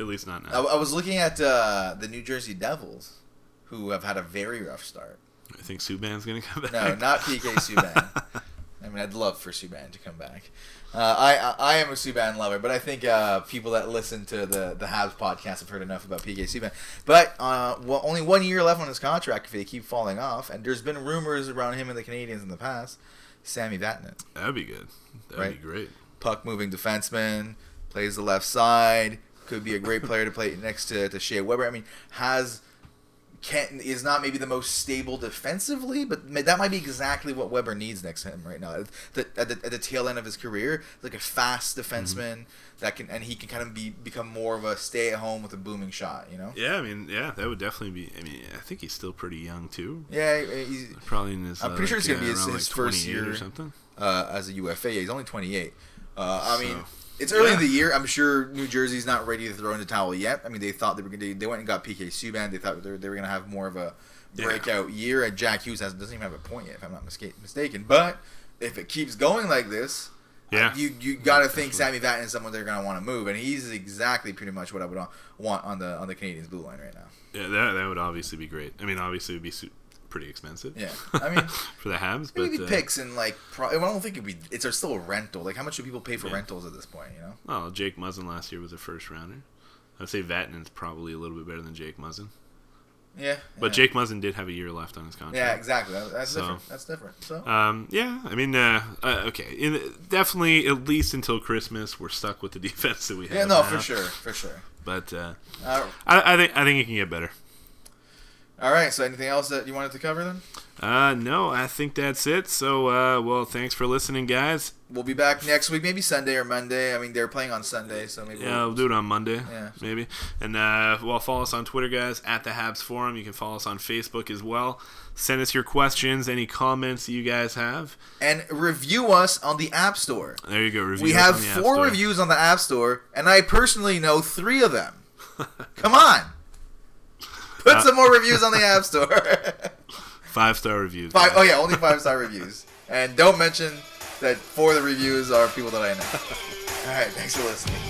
at least not now. I was looking at uh, the New Jersey Devils, who have had a very rough start. I think Subban's gonna come back. No, not PK *laughs* Subban. I mean, I'd love for Subban to come back. Uh, I, I I am a Subban lover, but I think uh, people that listen to the the Habs podcast have heard enough about PK Subban. But uh, well, only one year left on his contract if they keep falling off, and there's been rumors around him and the Canadiens in the past. Sammy Vatanen, That'd be good. That'd Right. be great. puck moving defenseman, plays the left side, could be a great player to play next to, to Shea Weber. I mean, has can is not maybe the most stable defensively, but that might be exactly what Weber needs next to him right now. At the, at the, at the tail end of his career, like a fast mm-hmm. defenseman that can and he can kind of be become more of a stay at home with a booming shot. You know? Yeah, I mean, yeah, that would definitely be. I mean, I think he's still pretty young too. Yeah, he's, Probably in his. I'm uh, pretty sure it's gonna be uh, his- his like first year. or something. uh, as a UFA. Yeah, he's only 28. Uh, I mean, So, it's early in the year. I'm sure New Jersey's not ready to throw in the towel yet. I mean, they thought they were gonna, they went and got PK Subban. They thought they were, they were going to have more of a Yeah. breakout year. And Jack Hughes has, doesn't even have a point yet, if I'm not mistaken. But if it keeps going like this, Yeah. you you got to think Sammy Vatanen is someone they're going to want to move, and he's exactly pretty much what I would want on the on the Canadiens blue line right now. Yeah, that that would obviously be great. I mean, obviously it would be su- pretty expensive. Yeah, *laughs* I mean. for the Habs, but Maybe uh, picks and like pro- I don't think it'd be it's still a rental. Like how much do people pay for Yeah. rentals at this point? You know? well, Jake Muzzin last year was a first rounder. I'd say Vatanen's probably a little bit better than Jake Muzzin, Yeah. but yeah. Jake Muzzin did have a year left on his contract. Yeah, exactly. That's So- different. That's different. So Um, yeah, I mean, uh, uh, okay, in, definitely at least until Christmas, we're stuck with the *laughs* defense that we have. yeah, no, now. for sure, for sure. But uh, Uh, I, I think I think it can get better. All right. So anything else that you wanted to cover then? Uh, no, I think that's it. So, uh, well, thanks for listening, guys. We'll be back next week, maybe Sunday or Monday. I mean, they're playing on Sunday, so maybe. Yeah, we'll do it on Monday, Yeah. maybe. And uh, well, follow us on Twitter, guys, at the Habs Forum. You can follow us on Facebook as well. Send us your questions, any comments that you guys have. And review us on the App Store. There you go. Review We have on the App four reviews on the App Store, and I personally know three of them. *laughs* Come on, put Uh, some more reviews on the App Store. *laughs* Five star reviews. Five, oh yeah, only five star reviews. And don't mention that four of the reviews are people that I know. *laughs* All right, thanks for listening.